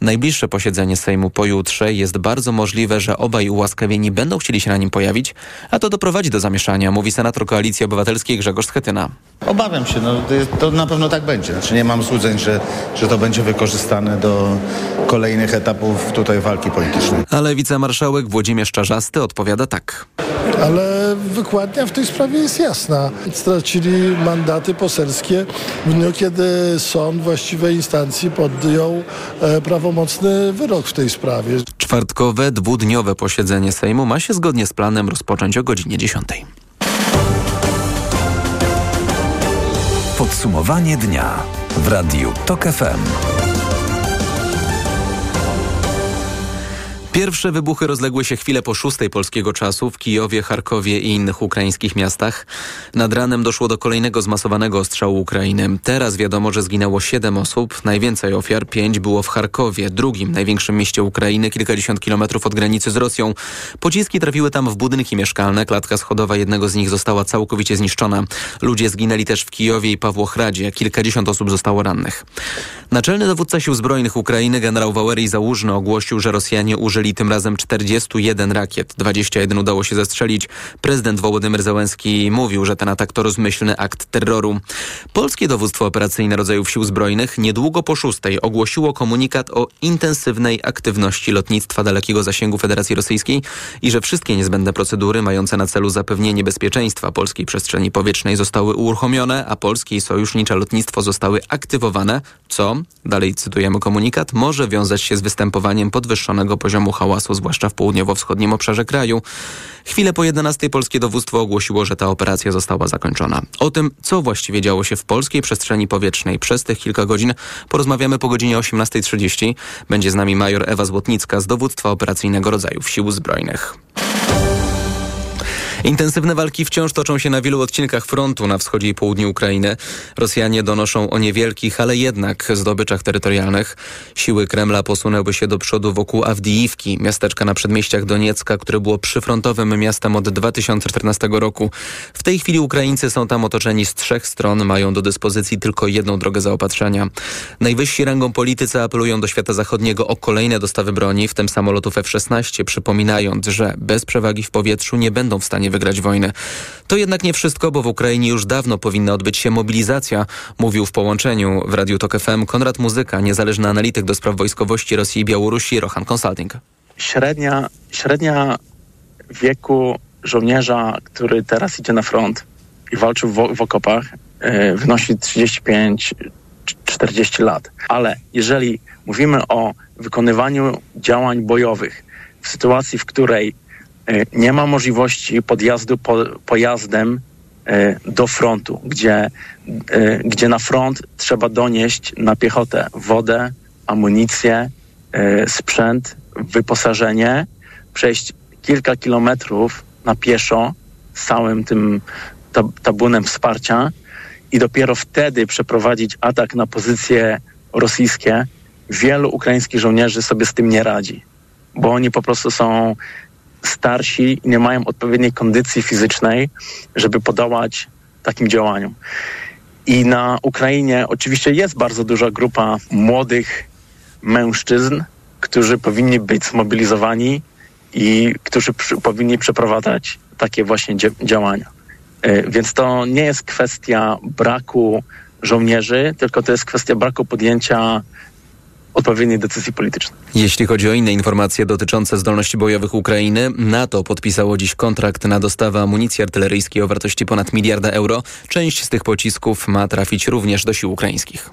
Najbliższe posiedzenie Sejmu pojutrze jest bardzo możliwe, że obaj ułaskawieni będą chcieli się na nim pojawić, a to doprowadzi do zamieszania, mówi senator Koalicji Obywatelskiej Grzegorz Schetyna. Obawiam się, no, to na pewno tak będzie. Znaczy nie mam złudzeń, że, że to będzie wykorzystane do kolejnych etapów tutaj walki politycznej. Ale wicemarszałek Włodzimierz Czarzasty odpowiada tak. Ale wykładnia w tej sprawie jest jasna. Stracili mandaty poselskie w dniu, kiedy sąd właściwej instancji podjął e, prawomocny wyrok w tej sprawie. Czwartkowe, dwudniowe posiedzenie Sejmu ma się zgodnie z planem rozpocząć o godzinie 10. Podsumowanie dnia w Radiu TOK FM. Pierwsze wybuchy rozległy się chwilę po szóstej polskiego czasu w Kijowie, Charkowie i innych ukraińskich miastach. Nad ranem doszło do kolejnego zmasowanego ostrzału Ukrainy. Teraz wiadomo, że zginęło siedem osób. Najwięcej ofiar, pięć było w Charkowie, drugim największym mieście Ukrainy, kilkadziesiąt kilometrów od granicy z Rosją. Pociski trafiły tam w budynki mieszkalne. Klatka schodowa jednego z nich została całkowicie zniszczona. Ludzie zginęli też w Kijowie i Pawłochradzie. Kilkadziesiąt osób zostało rannych. Naczelny dowódca sił zbrojnych Ukrainy, generał Wawery Załużny ogłosił, że Rosjanie użyli użyli tym razem 41 rakiet. 21 udało się zestrzelić. Prezydent Wołodymyr Załęski mówił, że ten atak to rozmyślny akt terroru. Polskie dowództwo operacyjne rodzajów sił zbrojnych niedługo po szóstej ogłosiło komunikat o intensywnej aktywności lotnictwa dalekiego zasięgu Federacji Rosyjskiej i że wszystkie niezbędne procedury mające na celu zapewnienie bezpieczeństwa polskiej przestrzeni powietrznej zostały uruchomione, a polskie i sojusznicze lotnictwo zostały aktywowane, co, dalej cytujemy komunikat, może wiązać się z występowaniem podwyższonego poziomu hałasu, zwłaszcza w południowo-wschodnim obszarze kraju. Chwilę po 11 polskie dowództwo ogłosiło, że ta operacja została zakończona. O tym, co właściwie działo się w polskiej przestrzeni powietrznej przez tych kilka godzin, porozmawiamy po godzinie 18.30. Będzie z nami major Ewa Złotnicka z dowództwa operacyjnego rodzajów sił zbrojnych. Intensywne walki wciąż toczą się na wielu odcinkach frontu na wschodzie i południu Ukrainy. Rosjanie donoszą o niewielkich, ale jednak zdobyczach terytorialnych. Siły Kremla posunęły się do przodu wokół Awdijiwki, miasteczka na przedmieściach Doniecka, które było przyfrontowym miastem od 2014 roku. W tej chwili Ukraińcy są tam otoczeni z trzech stron, mają do dyspozycji tylko jedną drogę zaopatrzenia. Najwyżsi rangą politycy apelują do świata zachodniego o kolejne dostawy broni, w tym samolotów F-16, przypominając, że bez przewagi w powietrzu nie będą w stanie wygrać wojnę. To jednak nie wszystko, bo w Ukrainie już dawno powinna odbyć się mobilizacja, mówił w połączeniu w Radiu Tok FM Konrad Muzyka, niezależny analityk do spraw wojskowości Rosji i Białorusi, Rohan Consulting. Średnia, średnia wieku żołnierza, który teraz idzie na front i walczy w, w okopach, yy, wynosi 35-40 lat. Ale jeżeli mówimy o wykonywaniu działań bojowych w sytuacji, w której nie ma możliwości podjazdu po, pojazdem e, do frontu, gdzie, e, gdzie na front trzeba donieść na piechotę wodę, amunicję, sprzęt, wyposażenie, przejść kilka kilometrów na pieszo z całym tym tabunem wsparcia i dopiero wtedy przeprowadzić atak na pozycje rosyjskie. Wielu ukraińskich żołnierzy sobie z tym nie radzi, bo oni po prostu są starsi nie mają odpowiedniej kondycji fizycznej, żeby podołać takim działaniom. I na Ukrainie oczywiście jest bardzo duża grupa młodych mężczyzn, którzy powinni być zmobilizowani i którzy przy, powinni przeprowadzać takie właśnie działania. E, więc to nie jest kwestia braku żołnierzy, tylko to jest kwestia braku podjęcia odpowiedniej decyzji politycznej. Jeśli chodzi o inne informacje dotyczące zdolności bojowych Ukrainy, NATO podpisało dziś kontrakt na dostawę amunicji artyleryjskiej o wartości ponad miliarda euro. Część z tych pocisków ma trafić również do sił ukraińskich.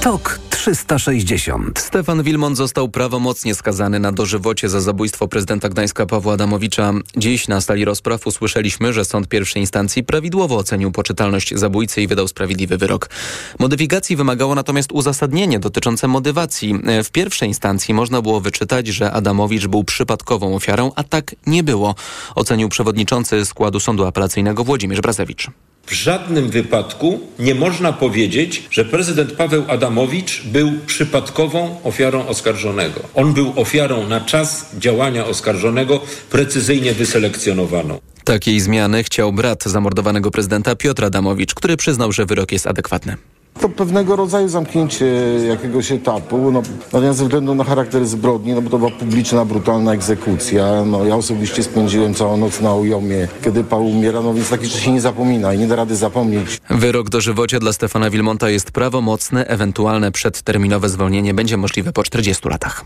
Tok 360. Stefan Wilmont został prawomocnie skazany na dożywocie za zabójstwo prezydenta Gdańska Pawła Adamowicza. Dziś na sali rozpraw usłyszeliśmy, że sąd pierwszej instancji prawidłowo ocenił poczytalność zabójcy i wydał sprawiedliwy wyrok. Modyfikacji wymagało natomiast uzasadnienie dotyczące motywacji. W pierwszej instancji można było wyczytać, że Adamowicz był przypadkową ofiarą, a tak nie było, ocenił przewodniczący składu sądu apelacyjnego Włodzimierz Brazewicz. W żadnym wypadku nie można powiedzieć, że prezydent Paweł Adamowicz był przypadkową ofiarą oskarżonego. On był ofiarą na czas działania oskarżonego precyzyjnie wyselekcjonowaną. Takiej zmiany chciał brat zamordowanego prezydenta Piotr Adamowicz, który przyznał, że wyrok jest adekwatny. To pewnego rodzaju zamknięcie jakiegoś etapu, no, natomiast ze względu na charakter zbrodni, no bo to była publiczna, brutalna egzekucja. No, ja osobiście spędziłem całą noc na ujomie, kiedy Paul umiera, no więc takie rzeczy się nie zapomina i nie da rady zapomnieć. Wyrok dożywocia dla Stefana Wilmonta jest prawomocny, ewentualne przedterminowe zwolnienie będzie możliwe po 40 latach.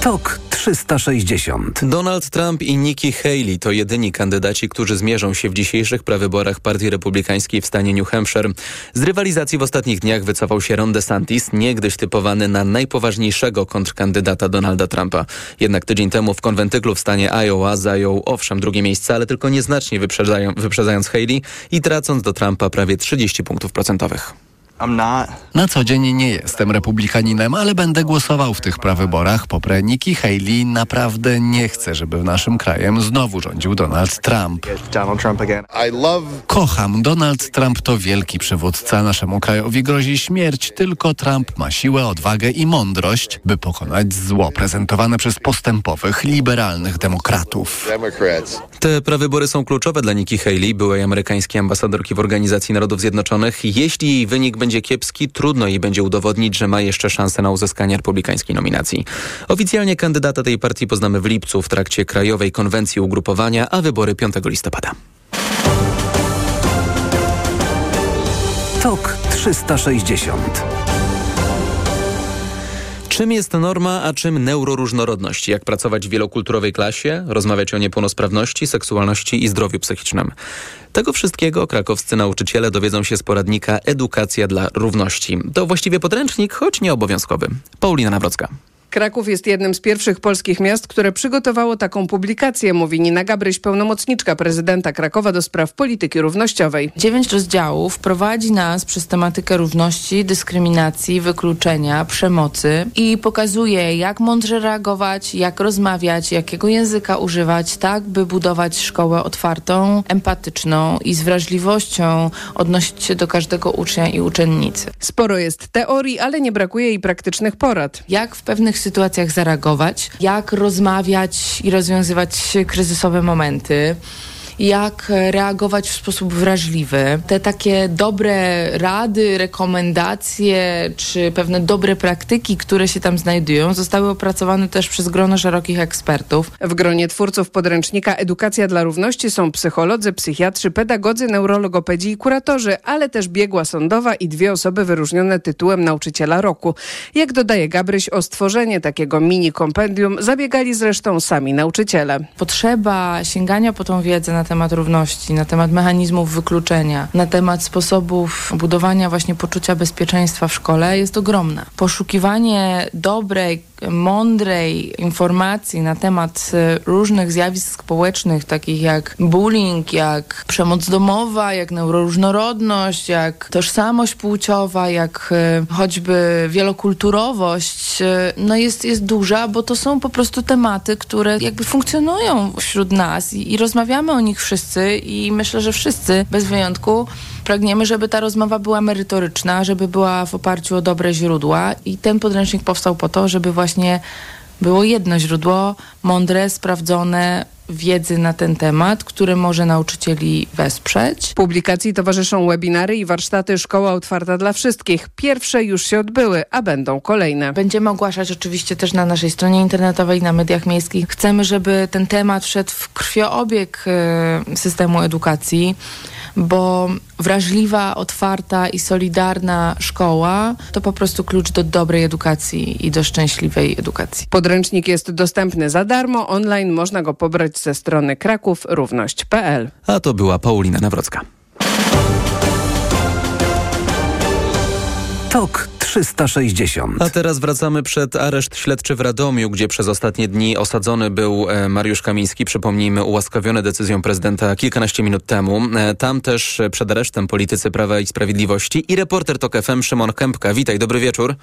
TOK 360. Donald Trump i Nikki Haley to jedyni kandydaci, którzy zmierzą się w dzisiejszych prawyborach Partii Republikańskiej w stanie New Hampshire. Z rywalizacji w ostatnich dniach wycofał się Ron DeSantis, niegdyś typowany na najpoważniejszego kontrkandydata Donalda Trumpa. Jednak tydzień temu w konwentyklu w stanie Iowa zajął owszem drugie miejsce, ale tylko nieznacznie wyprzedzając Haley i tracąc do Trumpa prawie 30 punktów procentowych. Na co dzień nie jestem republikaninem, ale będę głosował w tych prawyborach. Poprę Nikki Haley. Naprawdę nie chcę, żeby w naszym krajem znowu rządził Donald Trump. Kocham. Donald Trump to wielki przywódca. Naszemu krajowi grozi śmierć. Tylko Trump ma siłę, odwagę i mądrość, by pokonać zło prezentowane przez postępowych, liberalnych demokratów. Te prawybory są kluczowe dla Nikki Haley, byłej amerykańskiej ambasadorki w Organizacji Narodów Zjednoczonych. Jeśli jej wynik będzie kiepski, trudno jej będzie udowodnić, że ma jeszcze szansę na uzyskanie republikańskiej nominacji. Oficjalnie kandydata tej partii poznamy w lipcu w trakcie Krajowej Konwencji Ugrupowania, a wybory 5 listopada. TOK 360 Czym jest norma, a czym neuroróżnorodność? Jak pracować w wielokulturowej klasie, rozmawiać o niepełnosprawności, seksualności i zdrowiu psychicznym? Tego wszystkiego krakowscy nauczyciele dowiedzą się z poradnika Edukacja dla Równości. To właściwie podręcznik, choć nieobowiązkowy. Paulina Nawrocka. Kraków jest jednym z pierwszych polskich miast, które przygotowało taką publikację, mówi Nina Gabryś, pełnomocniczka prezydenta Krakowa do spraw polityki równościowej. Dziewięć rozdziałów prowadzi nas przez tematykę równości, dyskryminacji, wykluczenia, przemocy i pokazuje, jak mądrze reagować, jak rozmawiać, jakiego języka używać, tak by budować szkołę otwartą, empatyczną i z wrażliwością odnosić się do każdego ucznia i uczennicy. Sporo jest teorii, ale nie brakuje i praktycznych porad. Jak w pewnych sytuacjach zareagować, jak rozmawiać i rozwiązywać kryzysowe momenty jak reagować w sposób wrażliwy. Te takie dobre rady, rekomendacje czy pewne dobre praktyki, które się tam znajdują, zostały opracowane też przez grono szerokich ekspertów. W gronie twórców podręcznika Edukacja dla Równości są psycholodzy, psychiatrzy, pedagodzy, neurologopedzi i kuratorzy, ale też biegła sądowa i dwie osoby wyróżnione tytułem nauczyciela roku. Jak dodaje Gabryś, o stworzenie takiego mini kompendium zabiegali zresztą sami nauczyciele. Potrzeba sięgania po tą wiedzę na temat równości, na temat mechanizmów wykluczenia, na temat sposobów budowania właśnie poczucia bezpieczeństwa w szkole jest ogromna. Poszukiwanie dobrej, mądrej informacji na temat e, różnych zjawisk społecznych, takich jak bullying, jak przemoc domowa, jak neuroróżnorodność, jak tożsamość płciowa, jak e, choćby wielokulturowość, e, no jest, jest duża, bo to są po prostu tematy, które jakby funkcjonują wśród nas i, i rozmawiamy o nich wszyscy i myślę, że wszyscy bez wyjątku pragniemy, żeby ta rozmowa była merytoryczna, żeby była w oparciu o dobre źródła. I ten podręcznik powstał po to, żeby właśnie było jedno źródło, mądre, sprawdzone, wiedzy na ten temat, które może nauczycieli wesprzeć. Publikacji towarzyszą webinary i warsztaty Szkoła Otwarta dla Wszystkich. Pierwsze już się odbyły, a będą kolejne. Będziemy ogłaszać oczywiście też na naszej stronie internetowej, na mediach miejskich. Chcemy, żeby ten temat wszedł w krwiobieg y, systemu edukacji bo wrażliwa, otwarta i solidarna szkoła to po prostu klucz do dobrej edukacji i do szczęśliwej edukacji. Podręcznik jest dostępny za darmo, online można go pobrać ze strony krakówrówność.pl. A to była Paulina Nawrocka. TOK 360. A teraz wracamy przed areszt śledczy w Radomiu, gdzie przez ostatnie dni osadzony był e, Mariusz Kamiński. Przypomnijmy, ułaskawiony decyzją prezydenta kilkanaście minut temu. E, tam też przed aresztem politycy Prawa i Sprawiedliwości i reporter TOK FM Szymon Kępka. Witaj, dobry wieczór.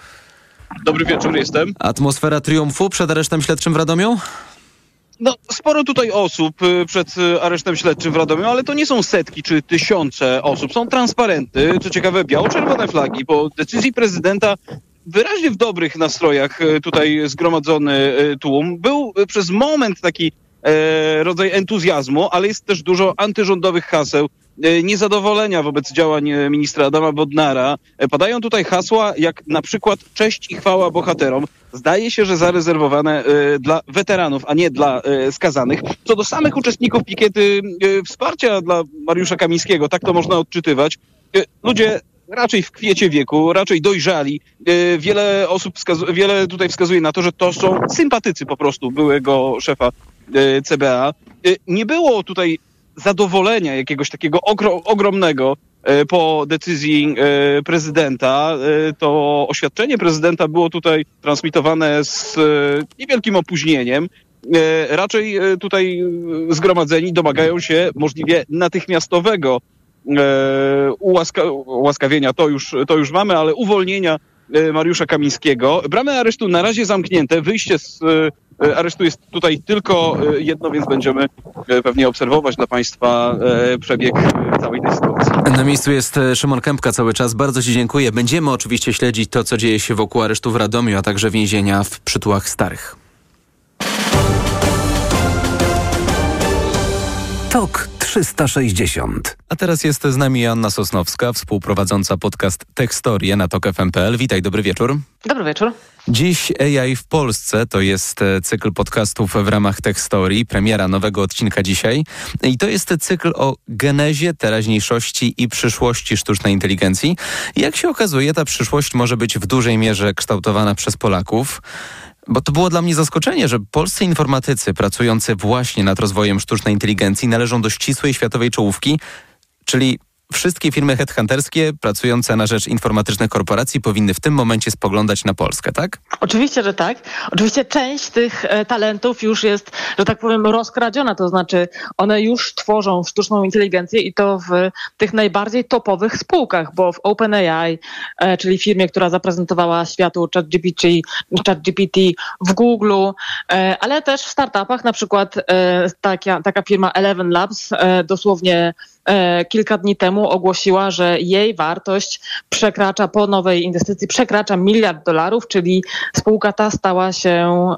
Dobry wieczór, jestem. Atmosfera triumfu przed aresztem śledczym w Radomiu? No, sporo tutaj osób y, przed y, aresztem śledczym w Radomiu, ale to nie są setki czy tysiące osób. Są transparenty, co ciekawe, biało-czerwone flagi. Po decyzji prezydenta wyraźnie w dobrych nastrojach y, tutaj zgromadzony tłum. Był przez moment taki rodzaj entuzjazmu, ale jest też dużo antyrządowych haseł, e, niezadowolenia wobec działań e, ministra Adama Bodnara. E, Padają tutaj hasła jak na przykład cześć i chwała bohaterom. Zdaje się, że zarezerwowane e, dla weteranów, a nie dla e, skazanych. Co do samych uczestników pikiety, e, wsparcia dla Mariusza Kamińskiego, tak to można odczytywać. E, Ludzie raczej w kwiecie wieku, raczej dojrzali. E, Wiele osób, wiele tutaj wskazuje na to, że to są sympatycy po prostu byłego szefa e, CBA. E, Nie było tutaj zadowolenia jakiegoś takiego ogro- ogromnego e, po decyzji e, prezydenta. E, To oświadczenie prezydenta było tutaj transmitowane z e, niewielkim opóźnieniem. E, Raczej e, tutaj e, zgromadzeni domagają się możliwie natychmiastowego e, ułaska- ułaskawienia, to już, to już mamy, ale uwolnienia e, Mariusza Kamińskiego. Bramy aresztu na razie zamknięte, wyjście z e, e, aresztu jest tutaj tylko e, jedno, więc będziemy e, pewnie obserwować dla Państwa e, przebieg e, całej tej sytuacji. Na miejscu jest e, Szymon Kępka cały czas. Bardzo Ci dziękuję. Będziemy oczywiście śledzić to, co dzieje się wokół aresztu w Radomiu, a także więzienia w Przytułach Starych. Tok 360. A teraz jest z nami Anna Sosnowska, współprowadząca podcast Tekstorie na TOK FM.pl. Witaj, dobry wieczór. Dobry wieczór. Dziś AI w Polsce to jest e, cykl podcastów w ramach Techstory, premiera nowego odcinka dzisiaj. I to jest cykl o genezie, teraźniejszości i przyszłości sztucznej inteligencji. Jak się okazuje, ta przyszłość może być w dużej mierze kształtowana przez Polaków. Bo to było dla mnie zaskoczenie, że polscy informatycy pracujący właśnie nad rozwojem sztucznej inteligencji należą do ścisłej światowej czołówki, czyli wszystkie firmy headhunterskie pracujące na rzecz informatycznych korporacji powinny w tym momencie spoglądać na Polskę, tak? Oczywiście, że tak. Oczywiście część tych e, talentów już jest, że tak powiem, rozkradziona, to znaczy one już tworzą sztuczną inteligencję i to w tych najbardziej topowych spółkach, bo w OpenAI, e, czyli firmie, która zaprezentowała światu ChatGPT, ChatGPT w Google, e, ale też w startupach, na przykład taka, taka firma Eleven Labs dosłownie kilka dni temu ogłosiła, że jej wartość przekracza po nowej inwestycji, przekracza miliard dolarów, czyli spółka ta stała się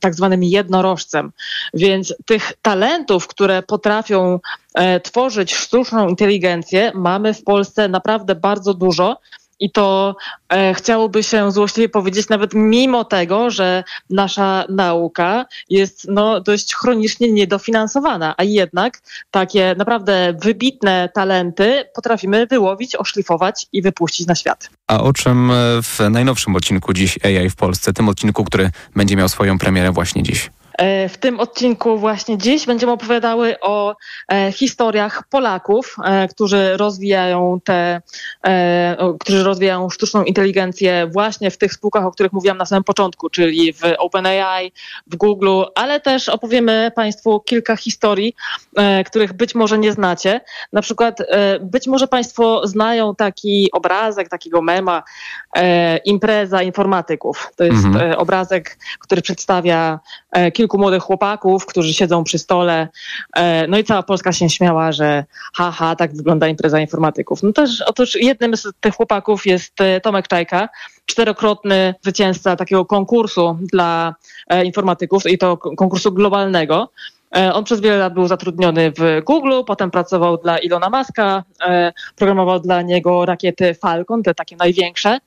tak zwanym jednorożcem. Więc tych talentów, które potrafią e, tworzyć sztuczną inteligencję, mamy w Polsce naprawdę bardzo dużo. I to e, chciałoby się złośliwie powiedzieć, nawet mimo tego, że nasza nauka jest no, dość chronicznie niedofinansowana, a jednak takie naprawdę wybitne talenty potrafimy wyłowić, oszlifować i wypuścić na świat. A o czym e, w najnowszym odcinku dziś AI w Polsce, tym odcinku, który będzie miał swoją premierę właśnie dziś? E, W tym odcinku właśnie dziś będziemy opowiadały o e, historiach Polaków, e, którzy rozwijają te, którzy rozwijają sztuczną inteligencję właśnie w tych spółkach, o których mówiłam na samym początku, czyli w OpenAI, w Google, ale też opowiemy Państwu kilka historii, których być może nie znacie. Na przykład być może Państwo znają taki obrazek, takiego mema, impreza informatyków. To jest Mhm. obrazek, który przedstawia e, kilku młodych chłopaków, którzy siedzą przy stole. E, no i cała Polska się śmiała, że haha, tak wygląda impreza informatyków. No też, otóż jednym z tych chłopaków jest e, Tomek Czajka, czterokrotny zwycięzca takiego konkursu dla e, informatyków i to konkursu globalnego. On przez wiele lat był zatrudniony w Google, potem pracował dla Ilona Maska, programował dla niego rakiety Falcon, te takie największe,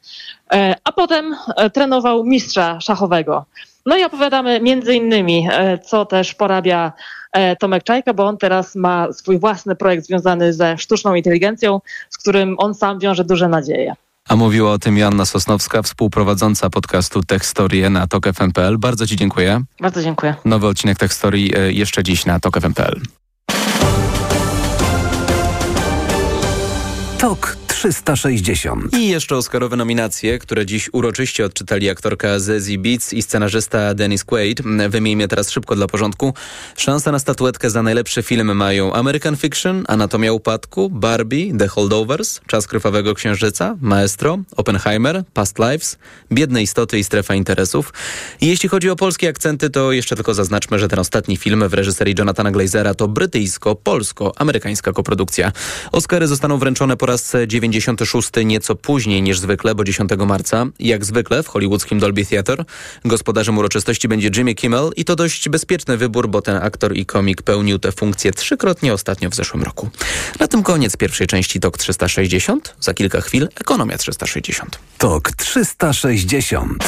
a potem trenował mistrza szachowego. No i opowiadamy między innymi, e, co też porabia e, Tomek Czajka, bo on teraz ma swój własny projekt związany ze sztuczną inteligencją, z którym on sam wiąże duże nadzieje. A mówiła o tym Joanna Sosnowska, współprowadząca podcastu Techstory na TOK FM.pl. Bardzo Ci dziękuję. Bardzo dziękuję. Nowy odcinek Techstory e, jeszcze dziś na TOK FM.pl. Tok 360. I jeszcze Oscarowe nominacje, które dziś uroczyście odczytali aktorka Zazie Beetz i scenarzysta Dennis Quaid. Wymienię teraz szybko dla porządku. Szanse na statuetkę za najlepszy film mają American Fiction, Anatomia Upadku, Barbie, The Holdovers, Czas Krwawego Księżyca, Maestro, Oppenheimer, Past Lives, Biedne Istoty i Strefa Interesów. I jeśli chodzi o polskie akcenty, to jeszcze tylko zaznaczmy, że ten ostatni film w reżyserii Jonathana Glazera to brytyjsko-polsko-amerykańska koprodukcja. Oscary zostaną wręczone po raz 90 96 nieco później niż zwykle, bo 10 marca. Jak zwykle w hollywoodzkim Dolby Theatre. Gospodarzem uroczystości będzie Jimmy Kimmel i to dość bezpieczny wybór, bo ten aktor i komik pełnił tę funkcję trzykrotnie ostatnio w zeszłym roku. Na tym koniec pierwszej części TOK 360. Za kilka chwil Ekonomia 360. TOK 360.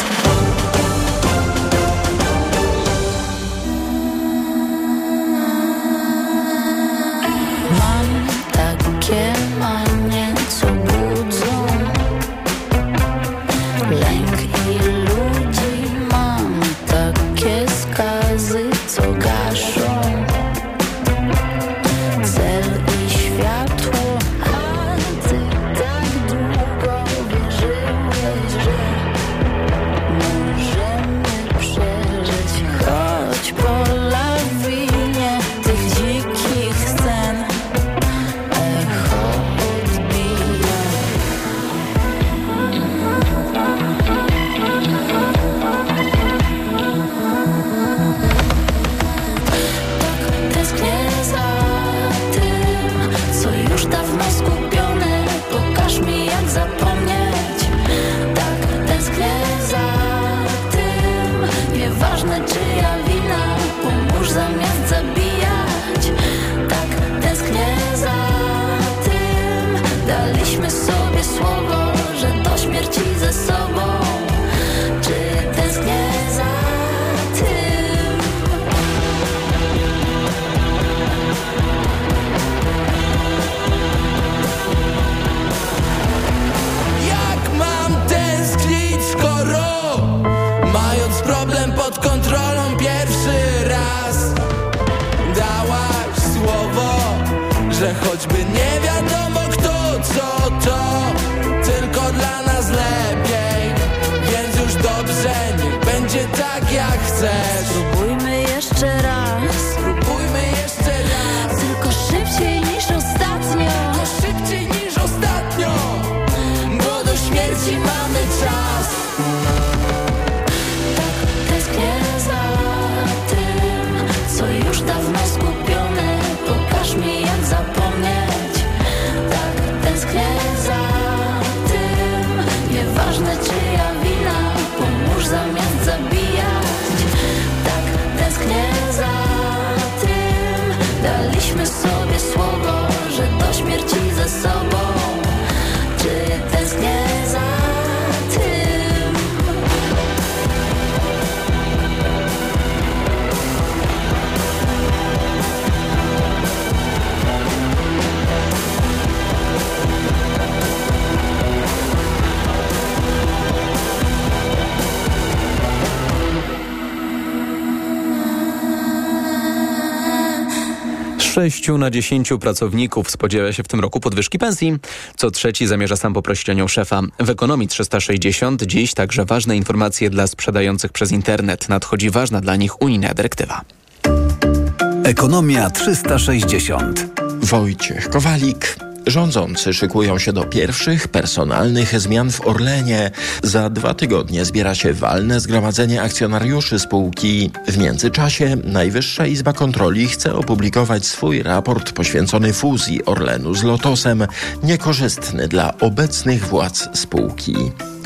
Sześciu na dziesięciu pracowników spodziewa się w tym roku podwyżki pensji. Co trzeci zamierza sam poprosić o nią szefa. W ekonomii 360 dziś także ważne informacje dla sprzedających przez internet. Nadchodzi ważna dla nich unijna dyrektywa. Ekonomia 360. Wojciech Kowalik. Rządzący szykują się do pierwszych personalnych zmian w Orlenie. Za dwa tygodnie zbiera się walne zgromadzenie akcjonariuszy spółki. W międzyczasie Najwyższa Izba Kontroli chce opublikować swój raport poświęcony fuzji Orlenu z Lotosem, niekorzystny dla obecnych władz spółki.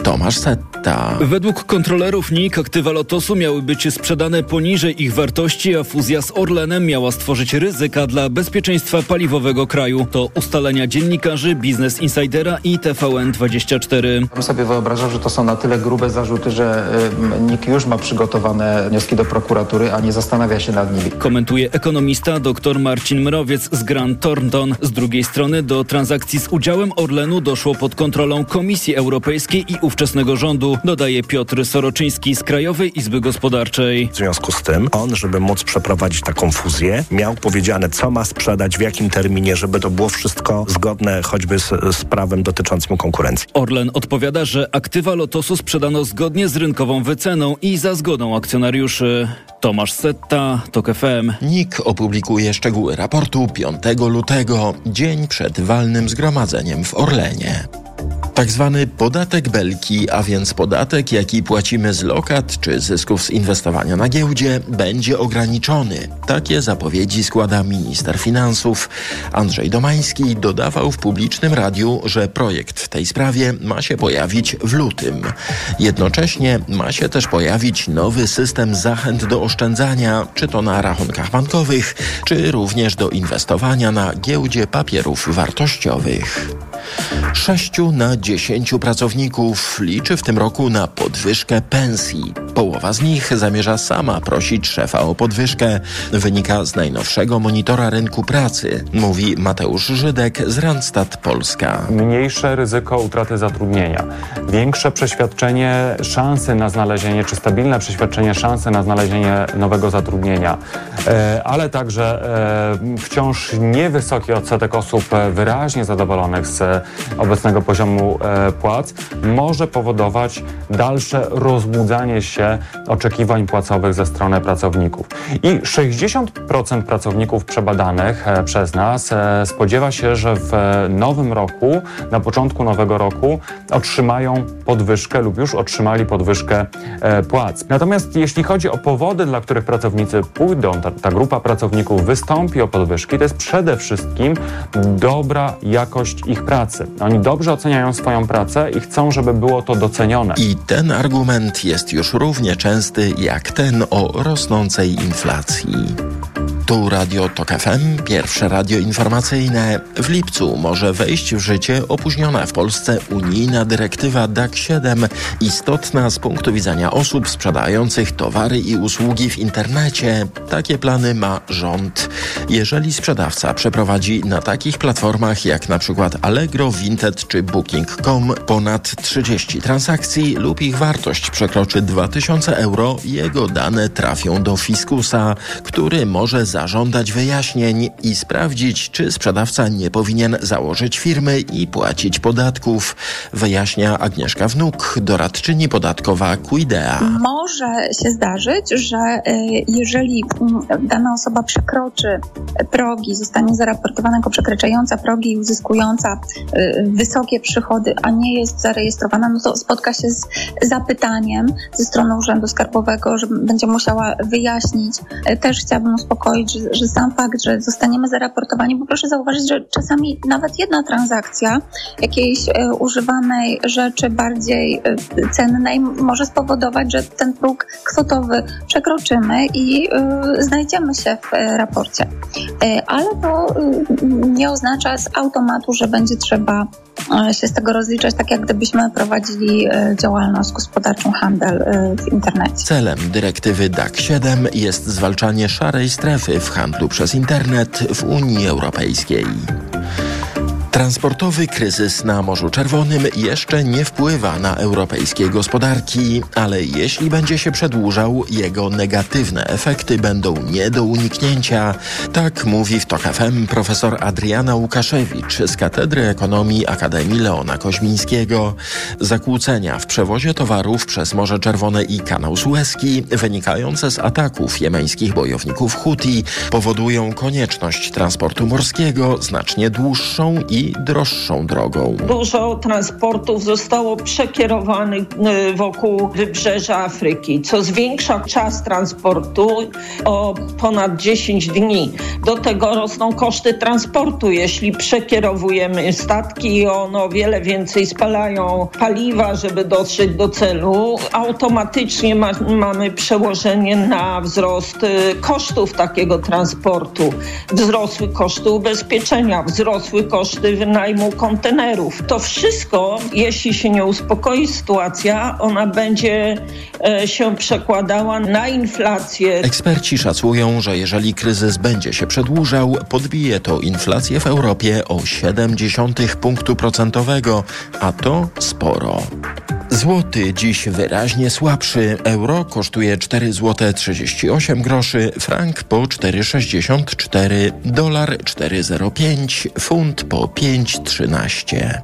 Tomasz Setta. Według kontrolerów NIK aktywa Lotosu miały być sprzedane poniżej ich wartości, a fuzja z Orlenem miała stworzyć ryzyka dla bezpieczeństwa paliwowego kraju. To ustalenia dziennikarzy Business Insidera i TVN24. Ja bym sobie wyobrażał, że to są na tyle grube zarzuty, że NIK już ma przygotowane wnioski do prokuratury, a nie zastanawia się nad nimi. Komentuje ekonomista dr Marcin Mrowiec z Grant Thornton. Z drugiej strony do transakcji z udziałem Orlenu doszło pod kontrolą Komisji Europejskiej i ówczesnego rządu, dodaje Piotr Soroczyński z Krajowej Izby Gospodarczej. W związku z tym on, żeby móc przeprowadzić taką fuzję, miał powiedziane, co ma sprzedać, w jakim terminie, żeby to było wszystko zgodne choćby z, z prawem dotyczącym konkurencji. Orlen odpowiada, że aktywa Lotosu sprzedano zgodnie z rynkową wyceną i za zgodą akcjonariuszy. Tomasz Setta, TOK FM. NIK opublikuje szczegóły raportu 5 lutego, dzień przed walnym zgromadzeniem w Orlenie. Tak zwany podatek belki, a więc podatek, jaki płacimy z lokat czy zysków z inwestowania na giełdzie, będzie ograniczony. Takie zapowiedzi składa minister finansów. Andrzej Domański dodawał w publicznym radiu, że projekt w tej sprawie ma się pojawić w lutym. Jednocześnie ma się też pojawić nowy system zachęt do oszczędzania, czy to na rachunkach bankowych, czy również do inwestowania na giełdzie papierów wartościowych. Sześciu na dziesięciu pracowników liczy w tym roku na podwyżkę pensji. Połowa z nich zamierza sama prosić szefa o podwyżkę. Wynika z najnowszego monitora rynku pracy, mówi Mateusz Żydek z Randstad Polska. Mniejsze ryzyko utraty zatrudnienia, większe przeświadczenie szansy na znalezienie, czy stabilne przeświadczenie szansy na znalezienie nowego zatrudnienia, e, ale także e, wciąż niewysoki odsetek osób wyraźnie zadowolonych z obecnego poziomu e, płac może powodować dalsze rozbudzanie się oczekiwań płacowych ze strony pracowników. I 60% pracowników przebadanych e, przez nas e, spodziewa się, że w nowym roku, na początku nowego roku otrzymają podwyżkę lub już otrzymali podwyżkę płac. Natomiast jeśli chodzi o powody, dla których pracownicy pójdą, ta, ta grupa pracowników wystąpi o podwyżki, to jest przede wszystkim dobra jakość ich pracy. Oni dobrze oceniają swoją pracę i chcą, żeby było to docenione. I ten argument jest już równie częsty jak ten o rosnącej inflacji. Tu Radio Tok FM, pierwsze radio informacyjne. W lipcu może wejść w życie opóźniona w Polsce unijna dyrektywa DAC 7, istotna z punktu widzenia osób sprzedających towary i usługi w internecie. Takie plany ma rząd. Jeżeli sprzedawca przeprowadzi na takich platformach jak przykład Allegro, Vinted czy Booking.com ponad 30 transakcji lub ich wartość przekroczy 2000 euro, jego dane trafią do fiskusa, który może zażądać wyjaśnień i sprawdzić, czy sprzedawca nie powinien założyć firmy i płacić podatków, wyjaśnia Agnieszka Wnuk, doradczyni podatkowa Quidea. Może się zdarzyć, że y, jeżeli mm, dana osoba przekroczy progi, zostanie zaraportowana jako przekraczająca progi i uzyskująca y, wysokie przychody, a nie jest zarejestrowana, no to spotka się z zapytaniem ze strony Urzędu Skarbowego, że będzie musiała wyjaśnić. Y, też chciałabym uspokoić, że, że sam fakt, że zostaniemy zaraportowani, bo proszę zauważyć, że czasami nawet jedna transakcja jakiejś y, używanej rzeczy bardziej y, cennej może spowodować, że ten próg kwotowy przekroczymy i y, znajdziemy się w y, raporcie. Y, ale to nie oznacza z automatu, że będzie trzeba się z tego rozliczać, tak jak gdybyśmy prowadzili działalność gospodarczą, handel w internecie. Celem dyrektywy DAC 7 jest zwalczanie szarej strefy w handlu przez internet w Unii Europejskiej. Transportowy kryzys na Morzu Czerwonym jeszcze nie wpływa na europejskie gospodarki, ale jeśli będzie się przedłużał, jego negatywne efekty będą nie do uniknięcia. Tak mówi w TOK FM profesor Adriana Łukaszewicz z Katedry Ekonomii Akademii Leona Koźmińskiego. Zakłócenia w przewozie towarów przez Morze Czerwone i Kanał Suezki wynikające z ataków jemeńskich bojowników Huti powodują konieczność transportu morskiego znacznie dłuższą i droższą drogą. Dużo transportów zostało przekierowanych y, wokół wybrzeża Afryki, co zwiększa czas transportu o ponad 10 dni. Do tego rosną koszty transportu, jeśli przekierowujemy statki i one o wiele więcej spalają paliwa, żeby dotrzeć do celu. Automatycznie ma, mamy przełożenie na wzrost y, kosztów takiego transportu. Wzrosły koszty ubezpieczenia, wzrosły koszty wynajmu kontenerów. To wszystko, jeśli się nie uspokoi sytuacja, ona będzie e, się przekładała na inflację. Eksperci szacują, że jeżeli kryzys będzie się przedłużał, podbije to inflację w Europie o 0,7 punktu procentowego, a to sporo. Złoty dziś wyraźnie słabszy. Euro kosztuje 4 zł 38 groszy, frank po 4,64, dolar 4,05, funt po 5,13.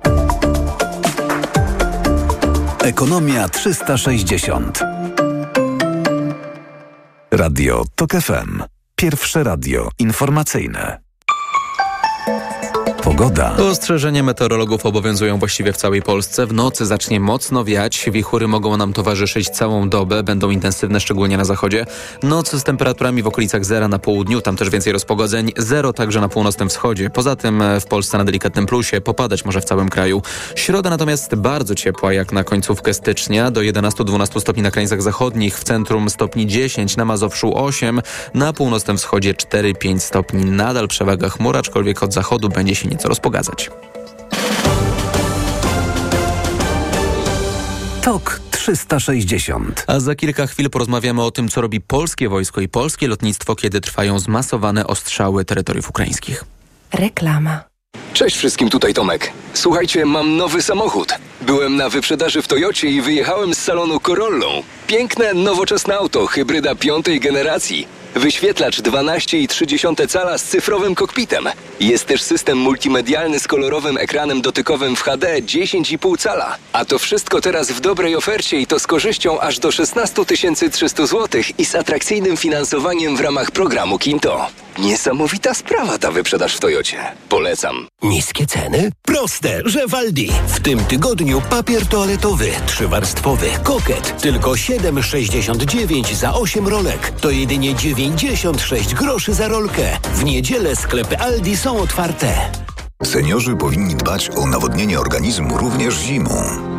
Ekonomia 360. Radio TOK FM. Pierwsze radio informacyjne. Pogoda. Ostrzeżenia meteorologów obowiązują właściwie w całej Polsce. W nocy zacznie mocno wiać. Wichury mogą nam towarzyszyć całą dobę. Będą intensywne, szczególnie na zachodzie. Noc z temperaturami w okolicach zera na południu. Tam też więcej rozpogodzeń. Zero także na północnym wschodzie. Poza tym w Polsce na delikatnym plusie. Popadać może w całym kraju. Środa natomiast bardzo ciepła, jak na końcówkę stycznia. Do 11-12 stopni na krańcach zachodnich. W centrum stopni 10, na Mazowszu 8. Na północnym wschodzie 4-5 stopni. Nadal przewaga chmur, aczkolwiek od zachodu będzie się nieco rozpogadzać. Tok 360. A za kilka chwil porozmawiamy o tym, co robi polskie wojsko i polskie lotnictwo, kiedy trwają zmasowane ostrzały terytoriów ukraińskich. Reklama. Cześć wszystkim, tutaj Tomek. Słuchajcie, mam nowy samochód. Byłem na wyprzedaży w Toyocie i wyjechałem z salonu Corollą. Piękne, nowoczesne auto, hybryda piątej generacji. Wyświetlacz 12,3 cala z cyfrowym kokpitem. Jest też system multimedialny z kolorowym ekranem dotykowym w HD 10,5 cala. A to wszystko teraz w dobrej ofercie i to z korzyścią aż do 16 300 zł i z atrakcyjnym finansowaniem w ramach programu Kinto. Niesamowita sprawa ta wyprzedaż w Toyocie. Polecam. Niskie ceny? Proste, że w Aldi. W tym tygodniu papier toaletowy trzywarstwowy Koket tylko 7,69 za 8 rolek. To jedynie 96 groszy za rolkę. W niedzielę sklepy Aldi są otwarte. Seniorzy powinni dbać o nawodnienie organizmu również zimą.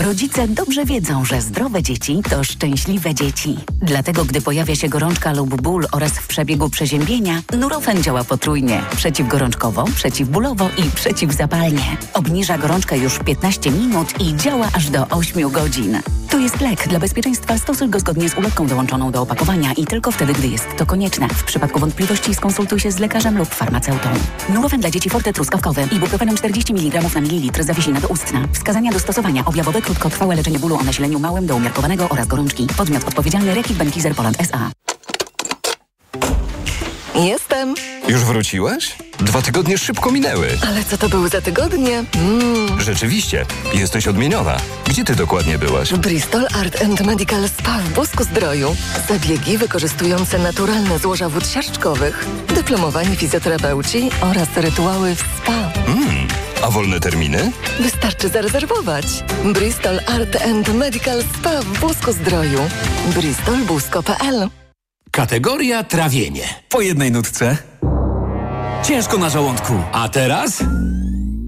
Rodzice dobrze wiedzą, że zdrowe dzieci to szczęśliwe dzieci. Dlatego, gdy pojawia się gorączka lub ból oraz w przebiegu przeziębienia, Nurofen działa potrójnie. Przeciwgorączkowo, przeciwbólowo i przeciwzapalnie. Obniża gorączkę już 15 minut i działa aż do 8 godzin. To jest lek. Dla bezpieczeństwa stosuj go zgodnie z ulotką dołączoną do opakowania i tylko wtedy, gdy jest to konieczne. W przypadku wątpliwości skonsultuj się z lekarzem lub farmaceutą. Nurofen dla dzieci Forte truskawkowy. Ibuprofenem 40 mg na mililitr zawiesina doustna. Wskazania do stosowania objawowe krótkotrwałe leczenie bólu o nasileniu małym do umiarkowanego oraz gorączki. Podmiot odpowiedzialny Rekit Benkizer Poland S.A. Jestem. Już wróciłeś? Dwa tygodnie szybko minęły. Ale co to były za tygodnie? Mm. Rzeczywiście, jesteś odmieniona. Gdzie ty dokładnie byłaś? Bristol Art and Medical Spa w Bosku Zdroju. Zabiegi wykorzystujące naturalne złoża wód siarczkowych, dyplomowani fizjoterapeuci oraz rytuały w spa. Mm. A wolne terminy? Wystarczy zarezerwować. Bristol Art and Medical Spa w Bosku Zdroju. bristolbusko.pl Kategoria trawienie. Po jednej nutce. Ciężko na żołądku. A teraz?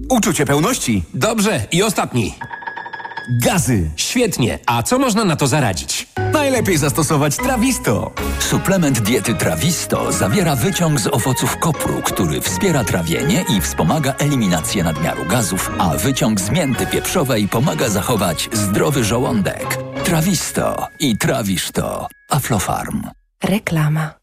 Uczucie pełności. Dobrze. I ostatni. Gazy. Świetnie. A co można na to zaradzić? Najlepiej zastosować Trawisto. Suplement diety Trawisto zawiera wyciąg z owoców kopru, który wspiera trawienie i wspomaga eliminację nadmiaru gazów, a wyciąg z mięty pieprzowej pomaga zachować zdrowy żołądek. Trawisto i trawisz to. Aflofarm. Reklama.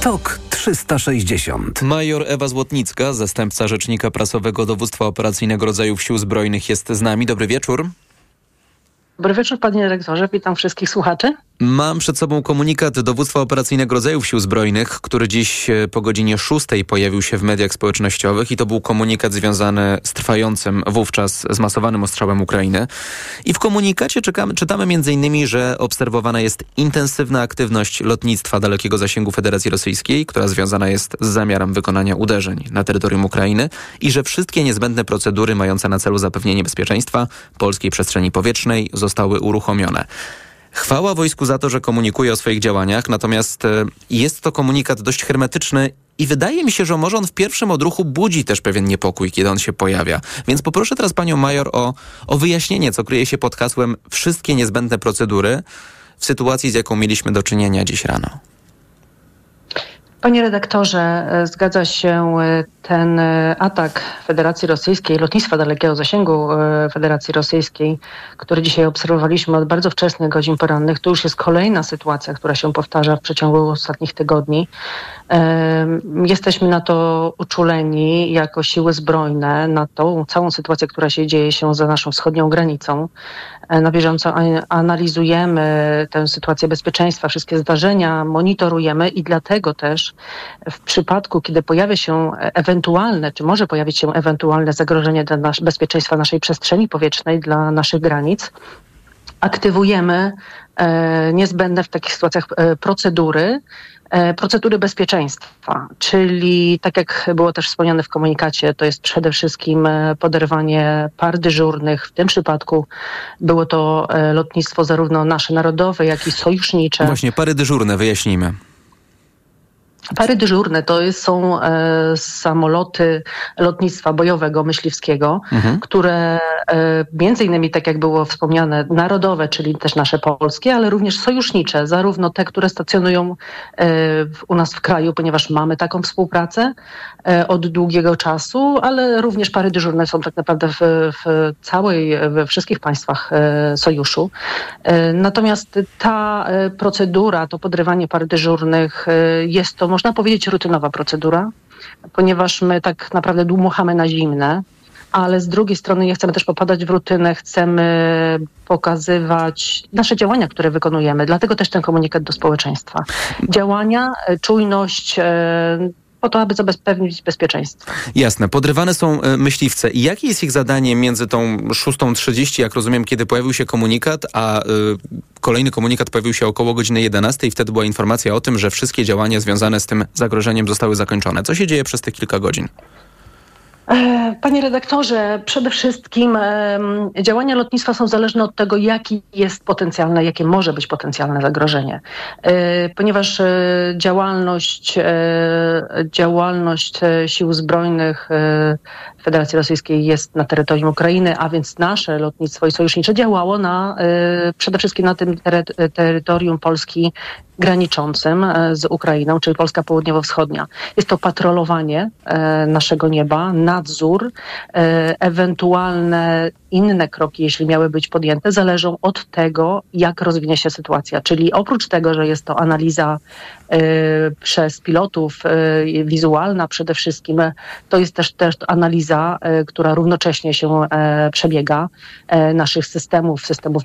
Tok 360. Major Ewa Złotnicka, zastępca rzecznika prasowego dowództwa operacyjnego rodzajów sił zbrojnych jest z nami. Dobry wieczór. Dobry wieczór panie dyrektorze, witam wszystkich słuchaczy. Mam przed sobą komunikat dowództwa operacyjnego rodzajów sił zbrojnych, który dziś e, po godzinie 6 pojawił się w mediach społecznościowych i to był komunikat związany z trwającym wówczas zmasowanym ostrzałem Ukrainy. I w komunikacie czekamy, czytamy m.in., że obserwowana jest intensywna aktywność lotnictwa dalekiego zasięgu Federacji Rosyjskiej, która związana jest z zamiarem wykonania uderzeń na terytorium Ukrainy i że wszystkie niezbędne procedury mające na celu zapewnienie bezpieczeństwa polskiej przestrzeni powietrznej zostały uruchomione. Chwała wojsku za to, że komunikuje o swoich działaniach, natomiast e, jest to komunikat dość hermetyczny i wydaje mi się, że może on w pierwszym odruchu budzi też pewien niepokój, kiedy on się pojawia. Więc poproszę teraz panią major o, o wyjaśnienie, co kryje się pod hasłem wszystkie niezbędne procedury w sytuacji, z jaką mieliśmy do czynienia dziś rano. Panie redaktorze, e, zgadza się e, ten e, atak Federacji Rosyjskiej, lotnictwa dalekiego zasięgu Federacji Rosyjskiej, który dzisiaj obserwowaliśmy od bardzo wczesnych godzin porannych. To już jest kolejna sytuacja, która się powtarza w przeciągu ostatnich tygodni. Jesteśmy na to uczuleni jako siły zbrojne, na tą całą sytuację, która się dzieje się za naszą wschodnią granicą. Na bieżąco analizujemy tę sytuację bezpieczeństwa, wszystkie zdarzenia, monitorujemy i dlatego też w przypadku, kiedy pojawia się ewentualne, czy może pojawić się ewentualne zagrożenie dla nas, bezpieczeństwa naszej przestrzeni powietrznej, dla naszych granic, aktywujemy e, niezbędne w takich sytuacjach e, procedury, e, procedury bezpieczeństwa, czyli tak jak było też wspomniane w komunikacie, to jest przede wszystkim e, poderwanie par dyżurnych. W tym przypadku było to e, lotnictwo zarówno nasze narodowe, jak i sojusznicze. Właśnie pary dyżurne, wyjaśnijmy. Pary dyżurne to jest, są e, samoloty lotnictwa bojowego, myśliwskiego, mhm. które między innymi, tak jak było wspomniane, narodowe, czyli też nasze polskie, ale również sojusznicze, zarówno te, które stacjonują e, u nas w kraju, ponieważ mamy taką współpracę e, od długiego czasu, ale również pary dyżurne są tak naprawdę w, w całej, we wszystkich państwach e, sojuszu. E, natomiast ta procedura, to podrywanie par dyżurnych jest to można powiedzieć, rutynowa procedura, ponieważ my tak naprawdę dmuchamy na zimne, ale z drugiej strony nie chcemy też popadać w rutynę, chcemy pokazywać nasze działania, które wykonujemy. Dlatego też ten komunikat do społeczeństwa. Działania, e, czujność, e, po to, aby zapewnić bezpieczeństwo. Jasne. Podrywane są e, myśliwce. I jakie jest ich zadanie między tą 6.30, jak rozumiem, kiedy pojawił się komunikat, a y, kolejny komunikat pojawił się około godziny 11 i wtedy była informacja o tym, że wszystkie działania związane z tym zagrożeniem zostały zakończone. Co się dzieje przez te kilka godzin? E, panie redaktorze, przede wszystkim działania lotnictwa są zależne od tego, jaki jest potencjalne, jakie może być potencjalne zagrożenie. E, ponieważ e, działalność, działalność sił zbrojnych Federacji Rosyjskiej jest na terytorium Ukrainy, a więc nasze lotnictwo i sojusznicze działało na, przede wszystkim na tym terytorium Polski graniczącym e, z Ukrainą, czyli Polska Południowo-Wschodnia. Jest to patrolowanie e, naszego nieba, nadzór, ewentualne inne kroki, jeśli miały być podjęte, zależą od tego, jak rozwinie się sytuacja. Czyli oprócz tego, że jest to analiza przez pilotów wizualna przede wszystkim, to jest też, też analiza, która równocześnie się przebiega naszych systemów, systemów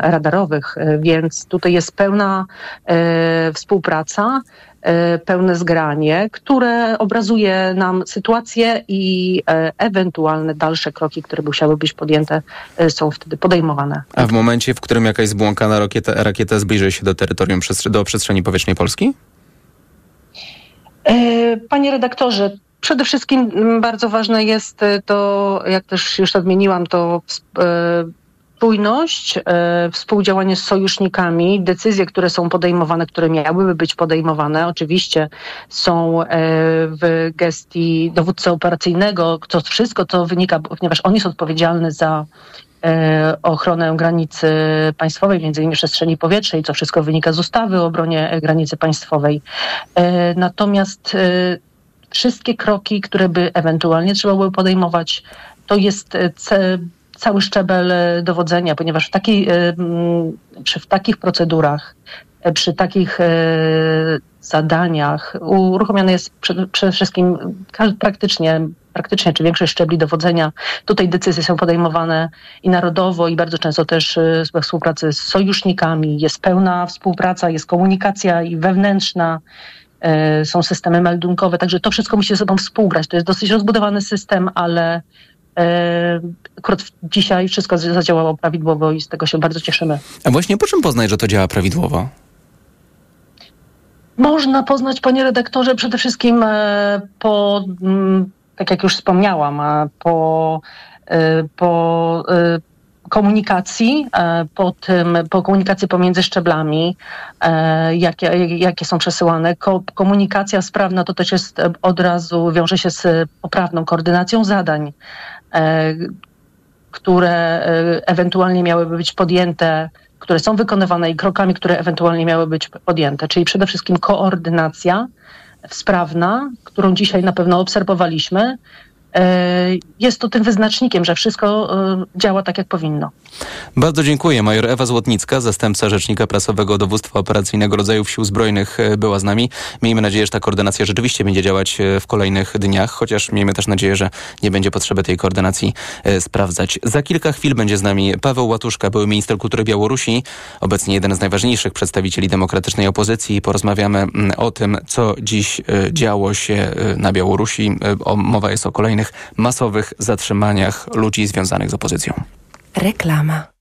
radarowych, więc tutaj jest pełna e, współpraca, e, pełne zgranie, które obrazuje nam sytuację i e, ewentualne dalsze kroki, które musiały być podjęte, e, są wtedy podejmowane. A w momencie, w którym jakaś zbłąkana rakieta, rakieta zbliży się do terytorium, do przestrzeni powietrznej Polski? E, panie redaktorze, Przede wszystkim bardzo ważne jest to, jak też już odmieniłam, to spójność, e, współdziałanie z sojusznikami, decyzje, które są podejmowane, które miałyby być podejmowane, oczywiście są w gestii dowódcy operacyjnego. To wszystko to wynika, ponieważ on jest odpowiedzialny za ochronę granicy państwowej, między innymi przestrzeni powietrznej, co wszystko wynika z ustawy o obronie granicy państwowej. Natomiast wszystkie kroki, które by ewentualnie trzeba było podejmować, to jest cały szczebel e, dowodzenia, ponieważ w, takiej, e, przy, w takich procedurach, e, przy takich zadaniach uruchomiony jest przede wszystkim praktycznie, praktycznie czy większość szczebli dowodzenia. Tutaj decyzje są podejmowane i narodowo, i bardzo często też we współpracy z sojusznikami. Jest pełna współpraca, jest komunikacja i wewnętrzna są systemy meldunkowe, także to wszystko musi ze sobą współgrać. To jest dosyć rozbudowany system, ale E, akurat dzisiaj wszystko zadziałało prawidłowo i z tego się bardzo cieszymy. A właśnie po czym poznać, że to działa prawidłowo? Można poznać, panie redaktorze, przede wszystkim e, po, mm, tak jak już wspomniałam, po, e, po komunikacji, po, tym, po komunikacji pomiędzy szczeblami, jakie, jakie są przesyłane. Komunikacja sprawna to też jest od razu, wiąże się z poprawną koordynacją zadań, E, które e, ewentualnie miałyby być podjęte które są wykonywane i krokami, które ewentualnie miały być podjęte. Czyli przede wszystkim koordynacja sprawna, którą dzisiaj na pewno obserwowaliśmy, E, jest to tym wyznacznikiem, że wszystko e, działa tak, jak powinno. Bardzo dziękuję. Major Ewa Złotnicka, zastępca rzecznika prasowego dowództwa operacyjnego rodzajów sił zbrojnych e, była z nami. Miejmy nadzieję, że ta koordynacja rzeczywiście będzie działać w kolejnych dniach, chociaż miejmy też nadzieję, że nie będzie potrzeby tej koordynacji sprawdzać. Za kilka chwil będzie z nami Paweł Łatuszka, były minister kultury Białorusi, obecnie jeden z najważniejszych przedstawicieli demokratycznej opozycji. Porozmawiamy mm, o tym, co dziś działo się na Białorusi. Mowa jest o kolejnych masowych zatrzymaniach ludzi związanych z opozycją. Reklama.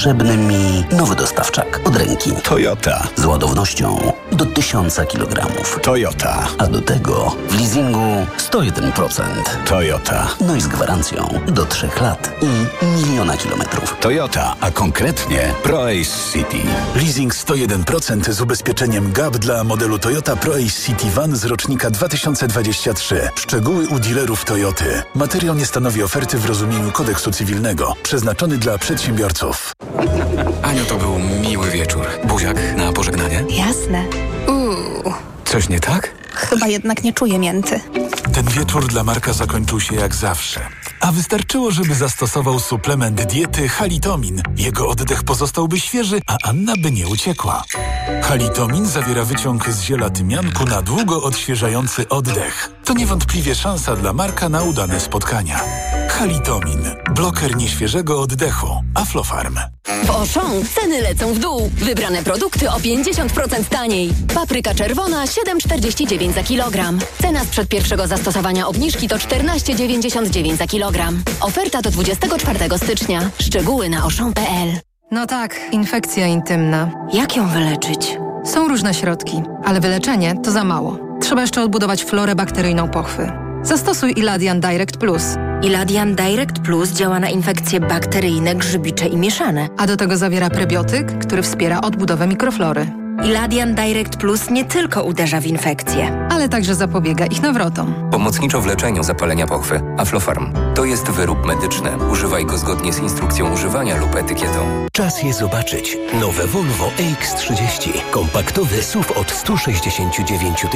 Potrzebny mi nowy dostawczak od ręki. Toyota. Z ładownością do 1000 kg. Toyota. A do tego w leasingu 101%. Toyota. No i z gwarancją do 3 lat i miliona kilometrów. Toyota, a konkretnie ProAce City. Leasing 101% z ubezpieczeniem GAP dla modelu Toyota ProAce City Van z rocznika 2023. Szczegóły u dealerów Toyoty. Materiał nie stanowi oferty w rozumieniu kodeksu cywilnego. Przeznaczony dla przedsiębiorców. Aniu, to był miły wieczór. Buziak na pożegnanie? Jasne. Uuu. Coś nie tak? Chyba jednak nie czuję mięty. Ten wieczór dla Marka zakończył się jak zawsze. A wystarczyło, żeby zastosował suplement diety halitomin. Jego oddech pozostałby świeży, a Anna by nie uciekła. Halitomin zawiera wyciąg z ziela tymianku na długo odświeżający oddech. To niewątpliwie szansa dla Marka na udane spotkania. Halitomin. Bloker nieświeżego oddechu. Aflofarm. W Auchan ceny lecą w dół. Wybrane produkty o 50% taniej. Papryka czerwona 7,49 za kilogram. Cena sprzed pierwszego zastosowania obniżki to 14,99 za kilogram. Oferta do 24 stycznia. Szczegóły na oszą.pl. No tak, infekcja intymna. Jak ją wyleczyć? Są różne środki, ale wyleczenie to za mało. Trzeba jeszcze odbudować florę bakteryjną pochwy. Zastosuj Iladian Direct Plus. Iladian Direct Plus działa na infekcje bakteryjne, grzybicze i mieszane. A do tego zawiera prebiotyk, który wspiera odbudowę mikroflory. Iladian Direct Plus nie tylko uderza w infekcje, ale także zapobiega ich nawrotom. Pomocniczo w leczeniu zapalenia pochwy. Aflofarm. To jest wyrób medyczny. Używaj go zgodnie z instrukcją używania lub etykietą. Czas je zobaczyć. Nowe Volvo EX30. Kompaktowy SUV od 169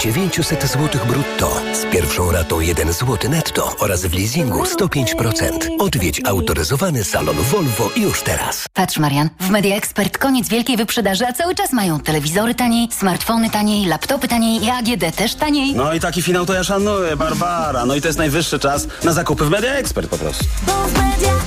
900 zł brutto. Z pierwszą ratą 1 zł netto oraz w leasingu 105%. Odwiedź autoryzowany salon Volvo już teraz. Patrz Marian, w Media Expert koniec wielkiej wyprzedaży, a cały czas mają telewizory taniej, smartfony taniej, laptopy taniej i AGD też taniej. No i taki finał to ja szanuję, Barbara. No i to jest najwyższy czas na zakupy w Media Expert po prostu. Bo w Media Expert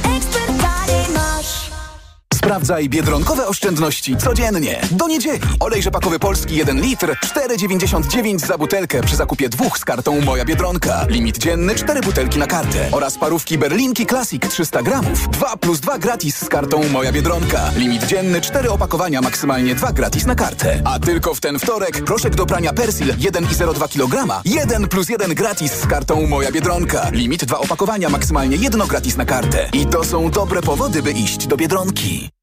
Sprawdzaj biedronkowe oszczędności codziennie. Do niedzieli. Olej rzepakowy polski 1 litr 4,99 za butelkę przy zakupie dwóch z kartą Moja Biedronka. Limit dzienny 4 butelki na kartę. Oraz parówki Berlinki Classic 300 gramów. 2 plus 2 gratis z kartą Moja Biedronka. Limit dzienny 4 opakowania, maksymalnie 2 gratis na kartę. A tylko w ten wtorek proszek do prania Persil 1,02 kg. 1 plus 1 gratis z kartą Moja Biedronka. Limit 2 opakowania, maksymalnie 1 gratis na kartę. I to są dobre powody, by iść do Biedronki.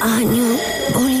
Aniu, boli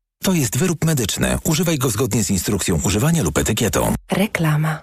To jest wyrób medyczny. Używaj go zgodnie z instrukcją używania lub etykietą. Reklama.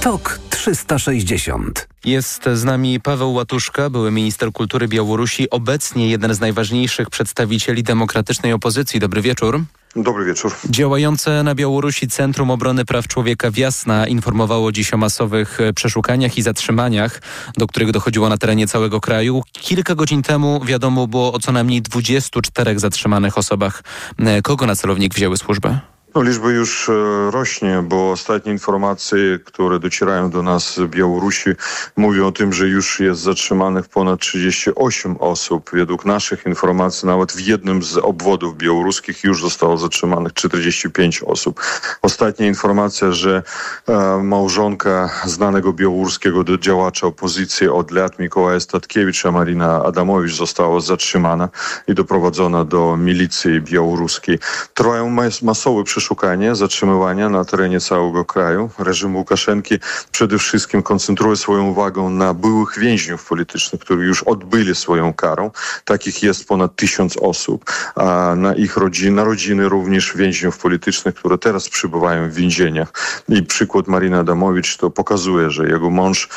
TOK 360. Jest z nami Paweł Łatuszka, były minister kultury Białorusi, obecnie jeden z najważniejszych przedstawicieli demokratycznej opozycji. Dobry wieczór. Dobry wieczór. Działające na Białorusi Centrum Obrony Praw Człowieka Wiasna informowało dziś o masowych e, przeszukaniach i zatrzymaniach, do których dochodziło na terenie całego kraju. Kilka godzin temu wiadomo było o co najmniej 24 zatrzymanych osobach. E, kogo na celownik wzięły służby? No, liczba już e, rośnie, bo ostatnie informacje, które docierają do nas z Białorusi, mówią o tym, że już jest zatrzymanych ponad 38 osób. Według naszych informacji nawet w jednym z obwodów białoruskich już zostało zatrzymanych 45 osób. Ostatnia informacja, że e, małżonka znanego białoruskiego działacza opozycji od lat Mikołaja Statkiewicza, Marina Adamowicz, została zatrzymana i doprowadzona do milicji białoruskiej. Trwają mas masowe przeszukania, zatrzymywania na terenie całego kraju. Reżim Łukaszenki przede wszystkim koncentruje swoją uwagę na byłych więźniów politycznych, którzy już odbyli swoją karę. Takich jest ponad tysiąc osób. A na ich rodziny, na rodziny również więźniów politycznych, które teraz przybywają w więzieniach. I przykład Marina Adamowicz to pokazuje, że jego mąż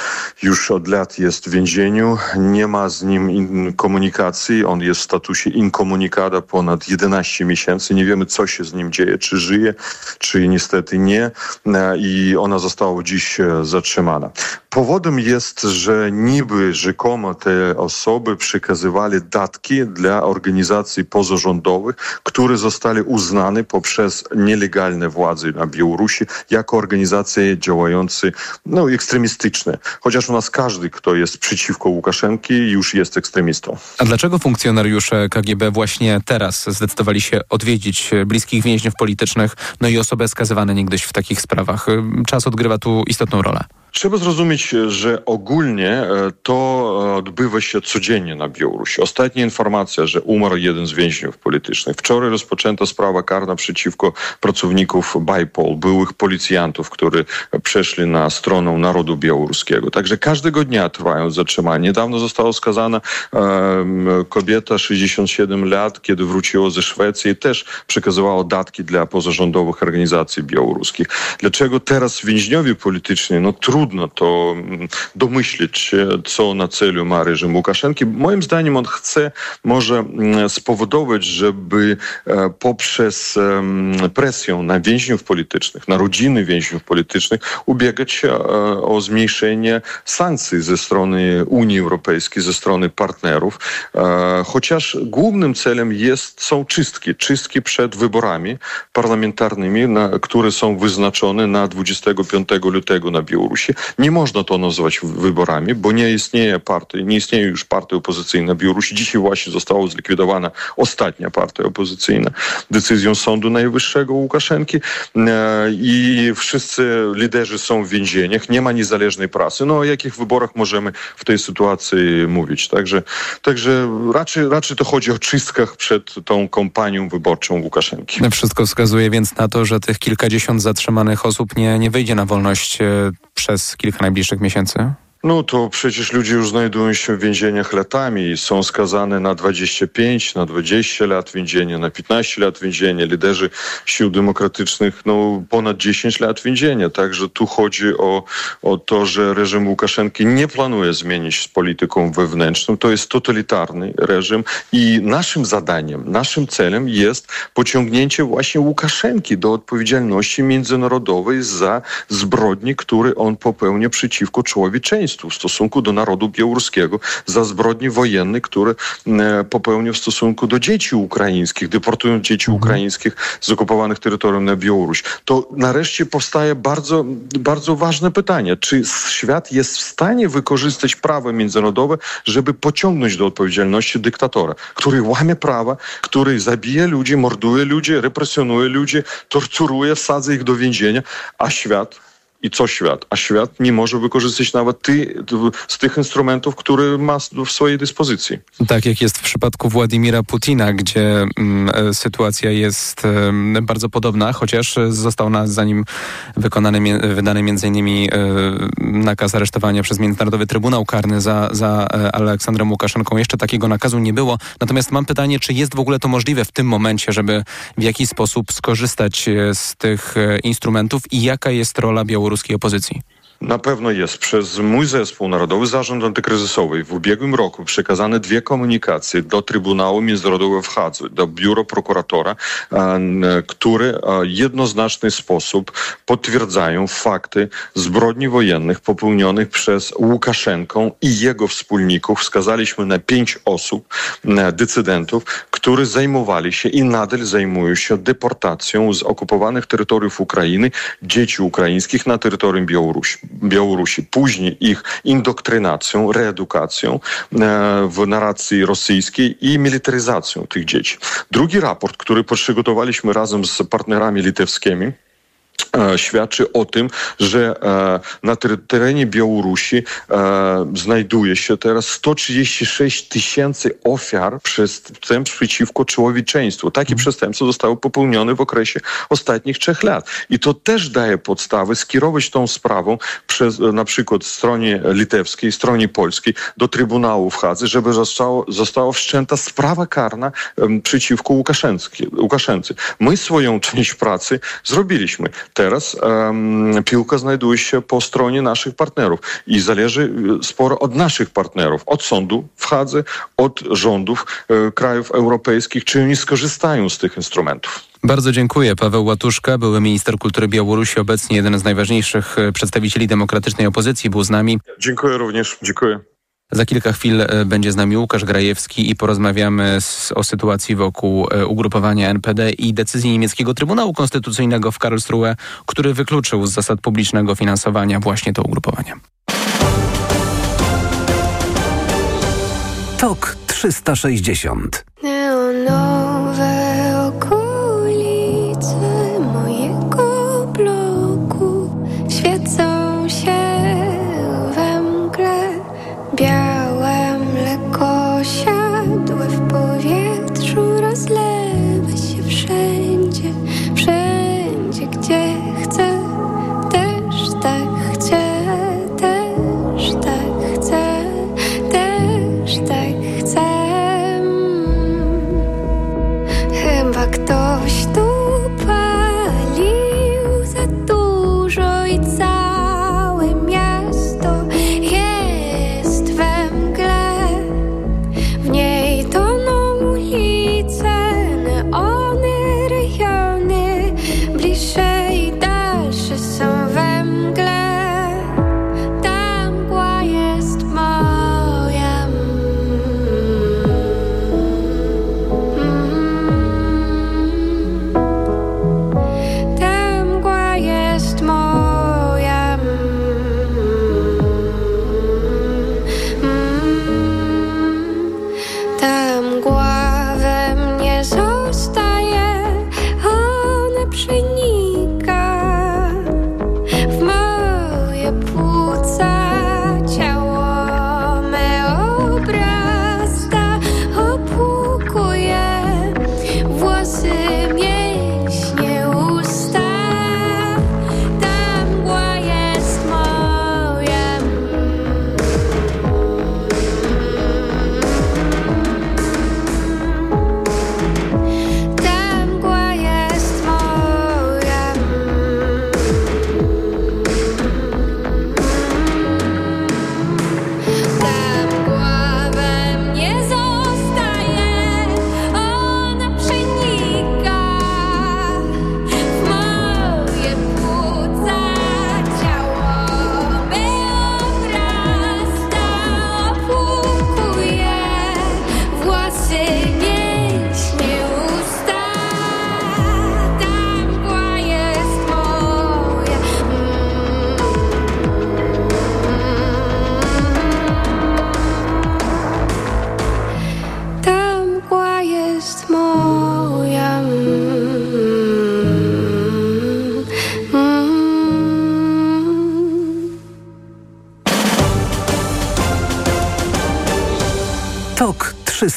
już od lat jest w więzieniu, nie ma z nim komunikacji, on jest w statusie inkomunikada ponad 11 miesięcy, nie wiemy co się z nim dzieje, czy żyje żyje, czy niestety nie e, i ona została dziś e, zatrzymana. Powodem jest, że niby rzekomo te osoby przekazywali datki dla organizacji pozarządowych, które zostały uznane poprzez nielegalne władze na Białorusi jako organizacje działające no, ekstremistyczne. Chociaż u nas każdy, kto jest przeciwko Łukaszenki, już jest ekstremistą. A dlaczego funkcjonariusze KGB właśnie teraz zdecydowali się odwiedzić bliskich więźniów politycznych, no i osoby skazywane niegdyś w takich sprawach? Czas odgrywa tu istotną rolę. Trzeba zrozumieć, że ogólnie e, to odbywa się codziennie na Białorusi. Ostatnia informacja, że umarł jeden z więźniów politycznych. Wczoraj rozpoczęta sprawa karna przeciwko pracowników BIPOL, byłych policjantów, którzy przeszli na stronę narodu białoruskiego. Także każdego dnia trwają zatrzymania. Niedawno została skazana um, kobieta 67 lat, kiedy wróciła ze Szwecji i też przekazywała datki dla pozarządowych organizacji białoruskich. Dlaczego teraz więźniowie polityczni, no trudno trudno to mm, domyślić co na celu ma reżim Łukaszenki. Moim zdaniem on chce może mm, spowodować, żeby e, poprzez presję na więźniów politycznych, na rodziny więźniów politycznych ubiegać się e, o zmniejszenie sankcji ze strony Unii Europejskiej, ze strony partnerów. E, chociaż głównym celem jest, są czystki, czystki przed wyborami parlamentarnymi, na, które są wyznaczone na 25 lutego na Białorusi. Nie można to nazywać wyborami, bo nie istnieje partii, nie istnieje już partia opozycyjna na Białorusi. Dzisiaj właśnie została zlikwidowana ostatnia partia opozycyjna decyzją Sądu Najwyższego Łukaszenki e, i wszyscy liderzy są w więzieniach, nie ma niezależnej prasy. No o jakich wyborach możemy w tej sytuacji mówić? Także, także raczej, raczej to chodzi o czystkach przed tą kampanią wyborczą Łukaszenki. Wszystko wskazuje więc na to, że tych kilkadziesiąt zatrzymanych osób nie, nie wyjdzie na wolność e, przez kilka najbliższych miesięcy? No to przecież ludzie już znajdują się w więzieniach latami i są skazane na 25, na 20 lat więzienia, na 15 lat więzienia. Liderzy sił demokratycznych no ponad 10 lat więzienia. Także tu chodzi o, o to, że reżim Łukaszenki nie planuje zmienić z polityką wewnętrzną. To jest totalitarny reżim i naszym zadaniem, naszym celem jest pociągnięcie właśnie Łukaszenki do odpowiedzialności międzynarodowej za zbrodnie, które on popełnia przeciwko człowieczeństwu w stosunku do narodu białoruskiego za zbrodnie wojenne, które e, popełnił w stosunku do dzieci ukraińskich, deportując dzieci mhm. ukraińskich z okupowanych terytorium na Białoruś. To nareszcie powstaje bardzo, bardzo ważne pytanie, czy świat jest w stanie wykorzystać prawo międzynarodowe, żeby pociągnąć do odpowiedzialności dyktatora, który łamie prawa, który zabija ludzi, morduje ludzi, represjonuje ludzi, torturuje, wsadza ich do więzienia, a świat i co świat? A świat nie może wykorzystać nawet ty, z tych instrumentów, które ma w swojej dyspozycji. Tak jak jest w przypadku Władimira Putina, gdzie mm, e, sytuacja jest y, bardzo podobna, chociaż został na, za nim wykonany, wydany m.in. Y, nakaz aresztowania przez Międzynarodowy Trybunał Karny za, za e, Aleksandrem Łukaszenką. Jeszcze takiego nakazu nie było. Natomiast mam pytanie, czy jest w ogóle to możliwe w tym momencie, żeby w jakiś sposób skorzystać z tych instrumentów i jaka jest rola Białorusi białoruskiej opozycji? Na pewno jest. Przez mój zespół Narodowy Zarząd Antykryzysowy w ubiegłym roku przekazane dwie komunikacje do Trybunału Międzynarodowego w Hadze, do Biura Prokuratora, które w jednoznaczny sposób potwierdzają fakty zbrodni wojennych popełnionych przez Łukaszenkę i jego wspólników. Wskazaliśmy na pięć osób, decydentów, którzy zajmowali się i nadal zajmują się deportacją z okupowanych terytoriów Ukrainy dzieci ukraińskich na terytorium Białorusi. Białorusi. Później ich indoktrynacją, reedukacją w narracji rosyjskiej i militaryzacją tych dzieci. Drugi raport, który przygotowaliśmy razem z partnerami litewskimi, świadczy o tym, że na terenie Białorusi znajduje się teraz 136 tysięcy ofiar przestępstw przeciwko człowieczeństwu. Takie przestępstwa zostały popełnione w okresie ostatnich trzech lat. I to też daje podstawy skierować tą sprawą przez na przykład stronie litewskiej, stronie polskiej do Trybunału w Hadze, żeby zostało, została wszczęta sprawa karna przeciwko Łukaszence. My swoją część pracy zrobiliśmy. Teraz um, piłka znajduje się po stronie naszych partnerów i zależy sporo od naszych partnerów, od sądu w Hadze, od rządów e, krajów europejskich, czy oni skorzystają z tych instrumentów. Bardzo dziękuję. Paweł Łatuszka, były minister kultury Białorusi, obecnie jeden z najważniejszych przedstawicieli demokratycznej opozycji, był z nami. Dziękuję również. Dziękuję. Za kilka chwil będzie z nami Łukasz Grajewski i porozmawiamy z, o sytuacji wokół ugrupowania NPD i decyzji niemieckiego Trybunału Konstytucyjnego w Karlsruhe, który wykluczył z zasad publicznego finansowania właśnie to ugrupowanie. TOK 360 Neonowe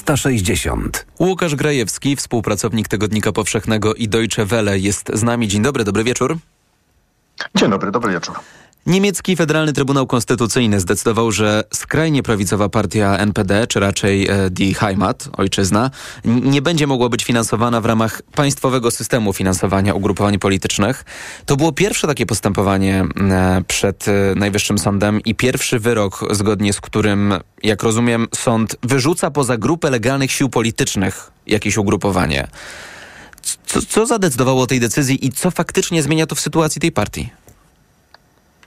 360 Łukasz Grajewski, współpracownik Tygodnika Powszechnego i Deutsche Welle jest z nami. Dzień dobry, dobry wieczór. Dzień dobry, dobry wieczór. Niemiecki Federalny Trybunał Konstytucyjny zdecydował, że skrajnie prawicowa partia NPD, czy raczej e, Die Heimat, ojczyzna, nie będzie mogła być finansowana w ramach państwowego systemu finansowania ugrupowań politycznych. To było pierwsze takie postępowanie e, przed e, Najwyższym Sądem i pierwszy wyrok, zgodnie z którym, jak rozumiem, sąd wyrzuca poza grupę legalnych sił politycznych jakieś ugrupowanie. Co, co zadecydowało o tej decyzji i co faktycznie zmienia to w sytuacji tej partii?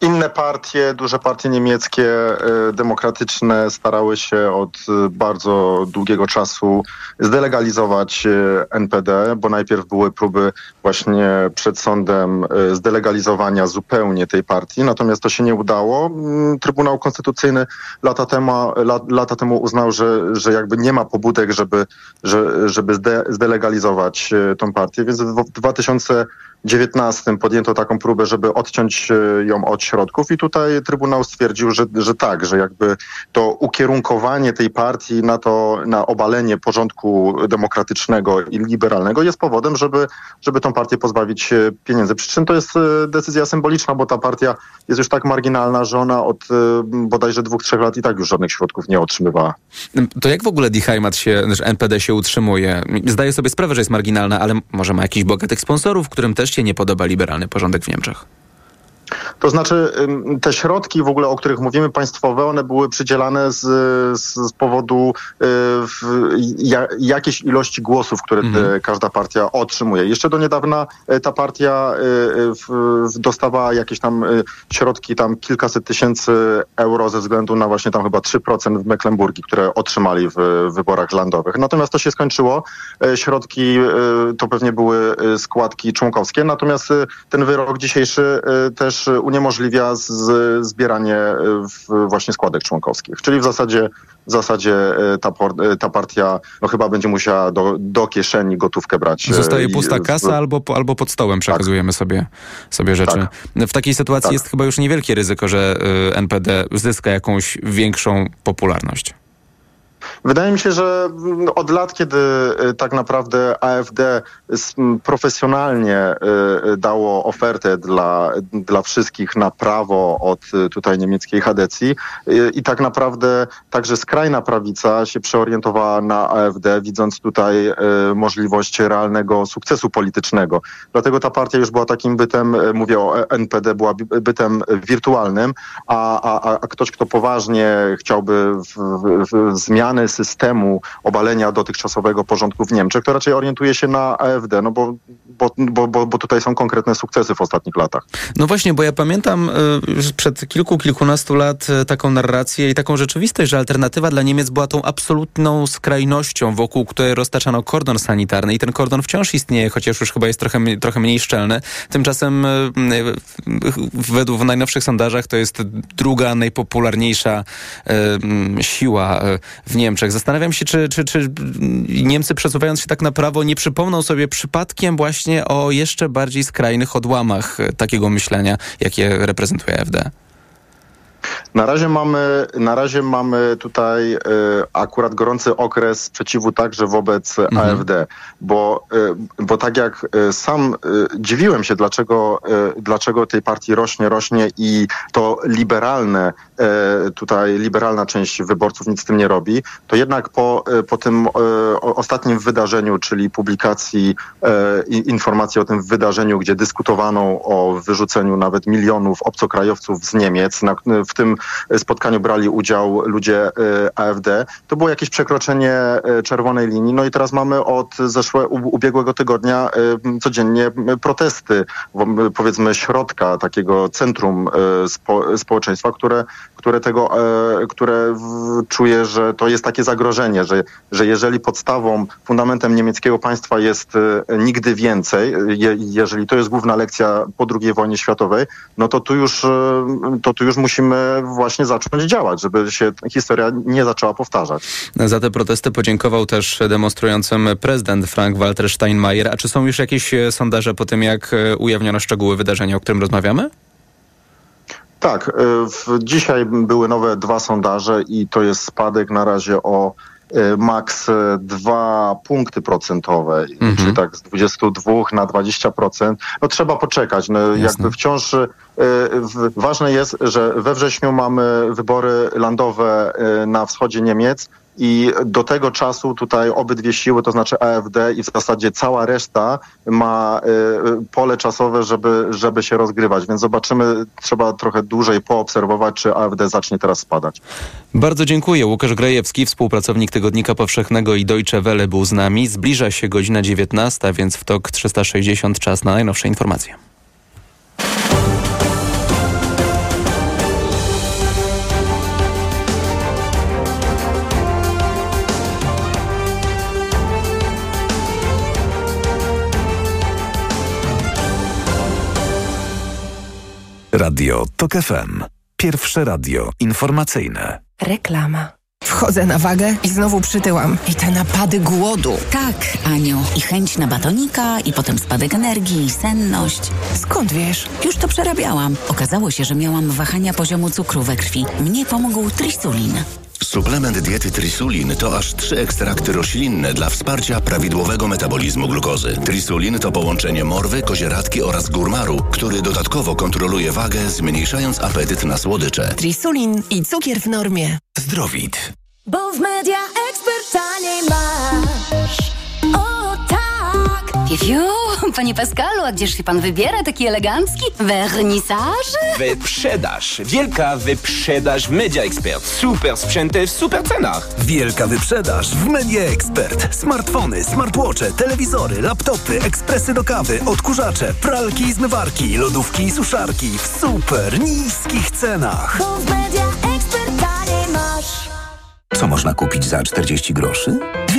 inne partie, duże partie niemieckie, y, demokratyczne starały się od y, bardzo długiego czasu zdelegalizować y, NPD, bo najpierw były próby właśnie przed sądem zdelegalizowania zupełnie tej partii, natomiast to się nie udało. Mm, Trybunał Konstytucyjny lata temu, lata temu uznał, że, że jakby nie ma pobudek, żeby, żeby zdelegalizować tą partię, więc w 2000 19 podjęto taką próbę, żeby odciąć e, ją od środków i tutaj Trybunał stwierdził, że, że tak, że jakby to ukierunkowanie tej partii na to, na obalenie porządku demokratycznego i liberalnego jest powodem, żeby, żeby tą partię pozbawić e, pieniędzy. Przy czym to jest e, decyzja symboliczna, bo ta partia jest już tak marginalna, że ona od bodajże dwóch, trzech lat i tak już żadnych środków nie otrzymywała. To jak w ogóle Die Heimat się, NPD się utrzymuje? Zdaję sobie sprawę, że jest marginalna, ale może ma jakichś bogatych sponsorów, którym też się nie podoba liberalny porządek w Niemczech? To znaczy te środki w ogóle, o których mówimy, państwowe, one były przydzielane z, z, powodu y, jakiejś ilości głosów, które mhm. każda partia otrzymuje. Jeszcze do niedawna e, ta partia y, dostawała jakieś tam środki, tam kilkaset tysięcy euro ze względu na właśnie tam chyba 3% w Mecklenburgii, które otrzymali w wyborach landowych. Natomiast to się skończyło. Środki to pewnie były składki członkowskie, natomiast ten wyrok dzisiejszy też też uniemożliwia z, zbieranie e, właśnie składek członkowskich. Czyli w zasadzie, w zasadzie e, ta, e, ta partia no chyba będzie musiała do, do kieszeni gotówkę brać. Zostaje pusta kasa albo, albo pod stołem przekazujemy tak. sobie, sobie rzeczy. Tak. W takiej sytuacji tak. jest chyba już niewielkie ryzyko, że NPD zyska jakąś większą popularność. Wydaje mi się, że od lat, kiedy y, tak naprawdę AfD profesjonalnie y, y, dało ofertę dla, dla wszystkich na prawo od tutaj niemieckiej Hadecji i tak naprawdę także skrajna prawica się przeorientowała na AfD, widząc tutaj możliwość realnego sukcesu politycznego. Dlatego ta partia już była takim bytem, mówię o NPD, była bytem wirtualnym, a, a, a ktoś, kto poważnie chciałby w, w, w zmiany systemu obalenia dotychczasowego porządku w Niemczech, to raczej orientuje się na AfD, no bo, bo, bo, bo, tutaj są konkretne sukcesy w ostatnich latach. No właśnie, bo ja pamiętam y, przed kilku, kilkunastu lat y, taką narrację i taką rzeczywistość, że alternatywa dla Niemiec była tą absolutną skrajnością, wokół której roztaczano kordon sanitarny i ten kordon wciąż istnieje, chociaż już chyba jest trochę, trochę mniej szczelny. Tymczasem y, według najnowszych sondażach to jest druga najpopularniejsza siła w Niemczech. Niemczech. Zastanawiam się, czy, czy, czy Niemcy przesuwając się tak na prawo nie przypomną sobie przypadkiem właśnie o jeszcze bardziej skrajnych odłamach takiego myślenia, jakie reprezentuje AfD. Na razie mamy, na razie mamy tutaj y, akurat gorący okres sprzeciwu także wobec mhm. AfD, bo, y, bo tak jak y, sam dziwiłem się, dlaczego, dlaczego tej partii rośnie, rośnie i to liberalne, tutaj liberalna część wyborców nic z tym nie robi, to jednak po, po tym ostatnim wydarzeniu, czyli publikacji informacji o tym wydarzeniu, gdzie dyskutowano o wyrzuceniu nawet milionów obcokrajowców z Niemiec, na, w tym spotkaniu brali udział ludzie y, AfD. To było jakieś przekroczenie y, czerwonej linii. No i teraz mamy od zeszłego ubiegłego tygodnia y, codziennie protesty, powiedzmy środka takiego centrum spo, społeczeństwa, które, które tego, które czuje, że to jest takie zagrożenie, że, że jeżeli podstawą, fundamentem niemieckiego państwa jest nigdy więcej, je, jeżeli to jest główna lekcja po II wojnie światowej, no to tu już, to tu już musimy właśnie zacząć działać, żeby się historia nie zaczęła powtarzać. Za te protesty podziękował też demonstrującym prezydent Frank-Walter Steinmeier. A czy są już jakieś e, sondaże po tym, jak e, ujawniono szczegóły wydarzenia, o którym rozmawiamy? Tak. E, dzisiaj były nowe dwa sondaże i to jest spadek na razie o maks y, dwa punkty procentowe, Mhm. czyli tak z 22 na 20%, no trzeba poczekać. No, jakby wciąż y, w, ważne jest, że we wrześniu mamy wybory landowe y, na wschodzie Niemiec. I do tego czasu tutaj obydwie siły, to znaczy AfD i w zasadzie cała reszta ma y, pole czasowe, żeby, żeby się rozgrywać. Więc zobaczymy, trzeba trochę dłużej poobserwować, czy AfD zacznie teraz spadać. Bardzo dziękuję. Łukasz Grajewski, współpracownik Tygodnika Powszechnego i Deutsche Welle był z nami. Zbliża się godzina 19, więc w TOK 360 czas na najnowsze informacje. Radio TOK FM. Pierwsze radio informacyjne. Reklama. Wchodzę na wagę i znowu przytyłam. I te napady głodu. Tak, Aniu. I chęć na batonika, i potem spadek energii, i senność. Skąd wiesz? Już to przerabiałam. Okazało się, że miałam wahania poziomu cukru we krwi. Mnie pomógł trisulin. Suplement diety Trisulin to aż trzy ekstrakty roślinne dla wsparcia prawidłowego metabolizmu glukozy. Trisulin to połączenie morwy, kozieradki oraz górmaru, który dodatkowo kontroluje wagę, zmniejszając apetyt na słodycze. Trisulin i cukier w normie. Zdrowit. Bo w media ekspert taniej masz. O tak! Fiu, panie Pascalu, a gdzież się pan wybiera taki elegancki? Wernisaż? Wyprzedaż. Wielka wyprzedaż w Media Expert. Super sprzęty w super cenach. Wielka wyprzedaż w Media Expert. Smartfony, smartwatche, telewizory, laptopy, ekspresy do kawy, odkurzacze, pralki i zmywarki, lodówki i suszarki w super niskich cenach. Bo w media ekspert taniej masz. Co można kupić za 40 groszy?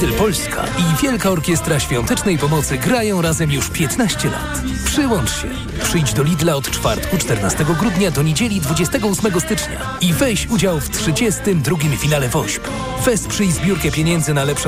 Lidl Polska i Wielka Orkiestra Świątecznej Pomocy grają razem już 15 lat. Przyłącz się. Przyjdź do Lidla od czwartku 14 grudnia do niedzieli 28 stycznia i weź udział w 32. finale WOŚP. Wesprzyj zbiórkę pieniędzy na lepszą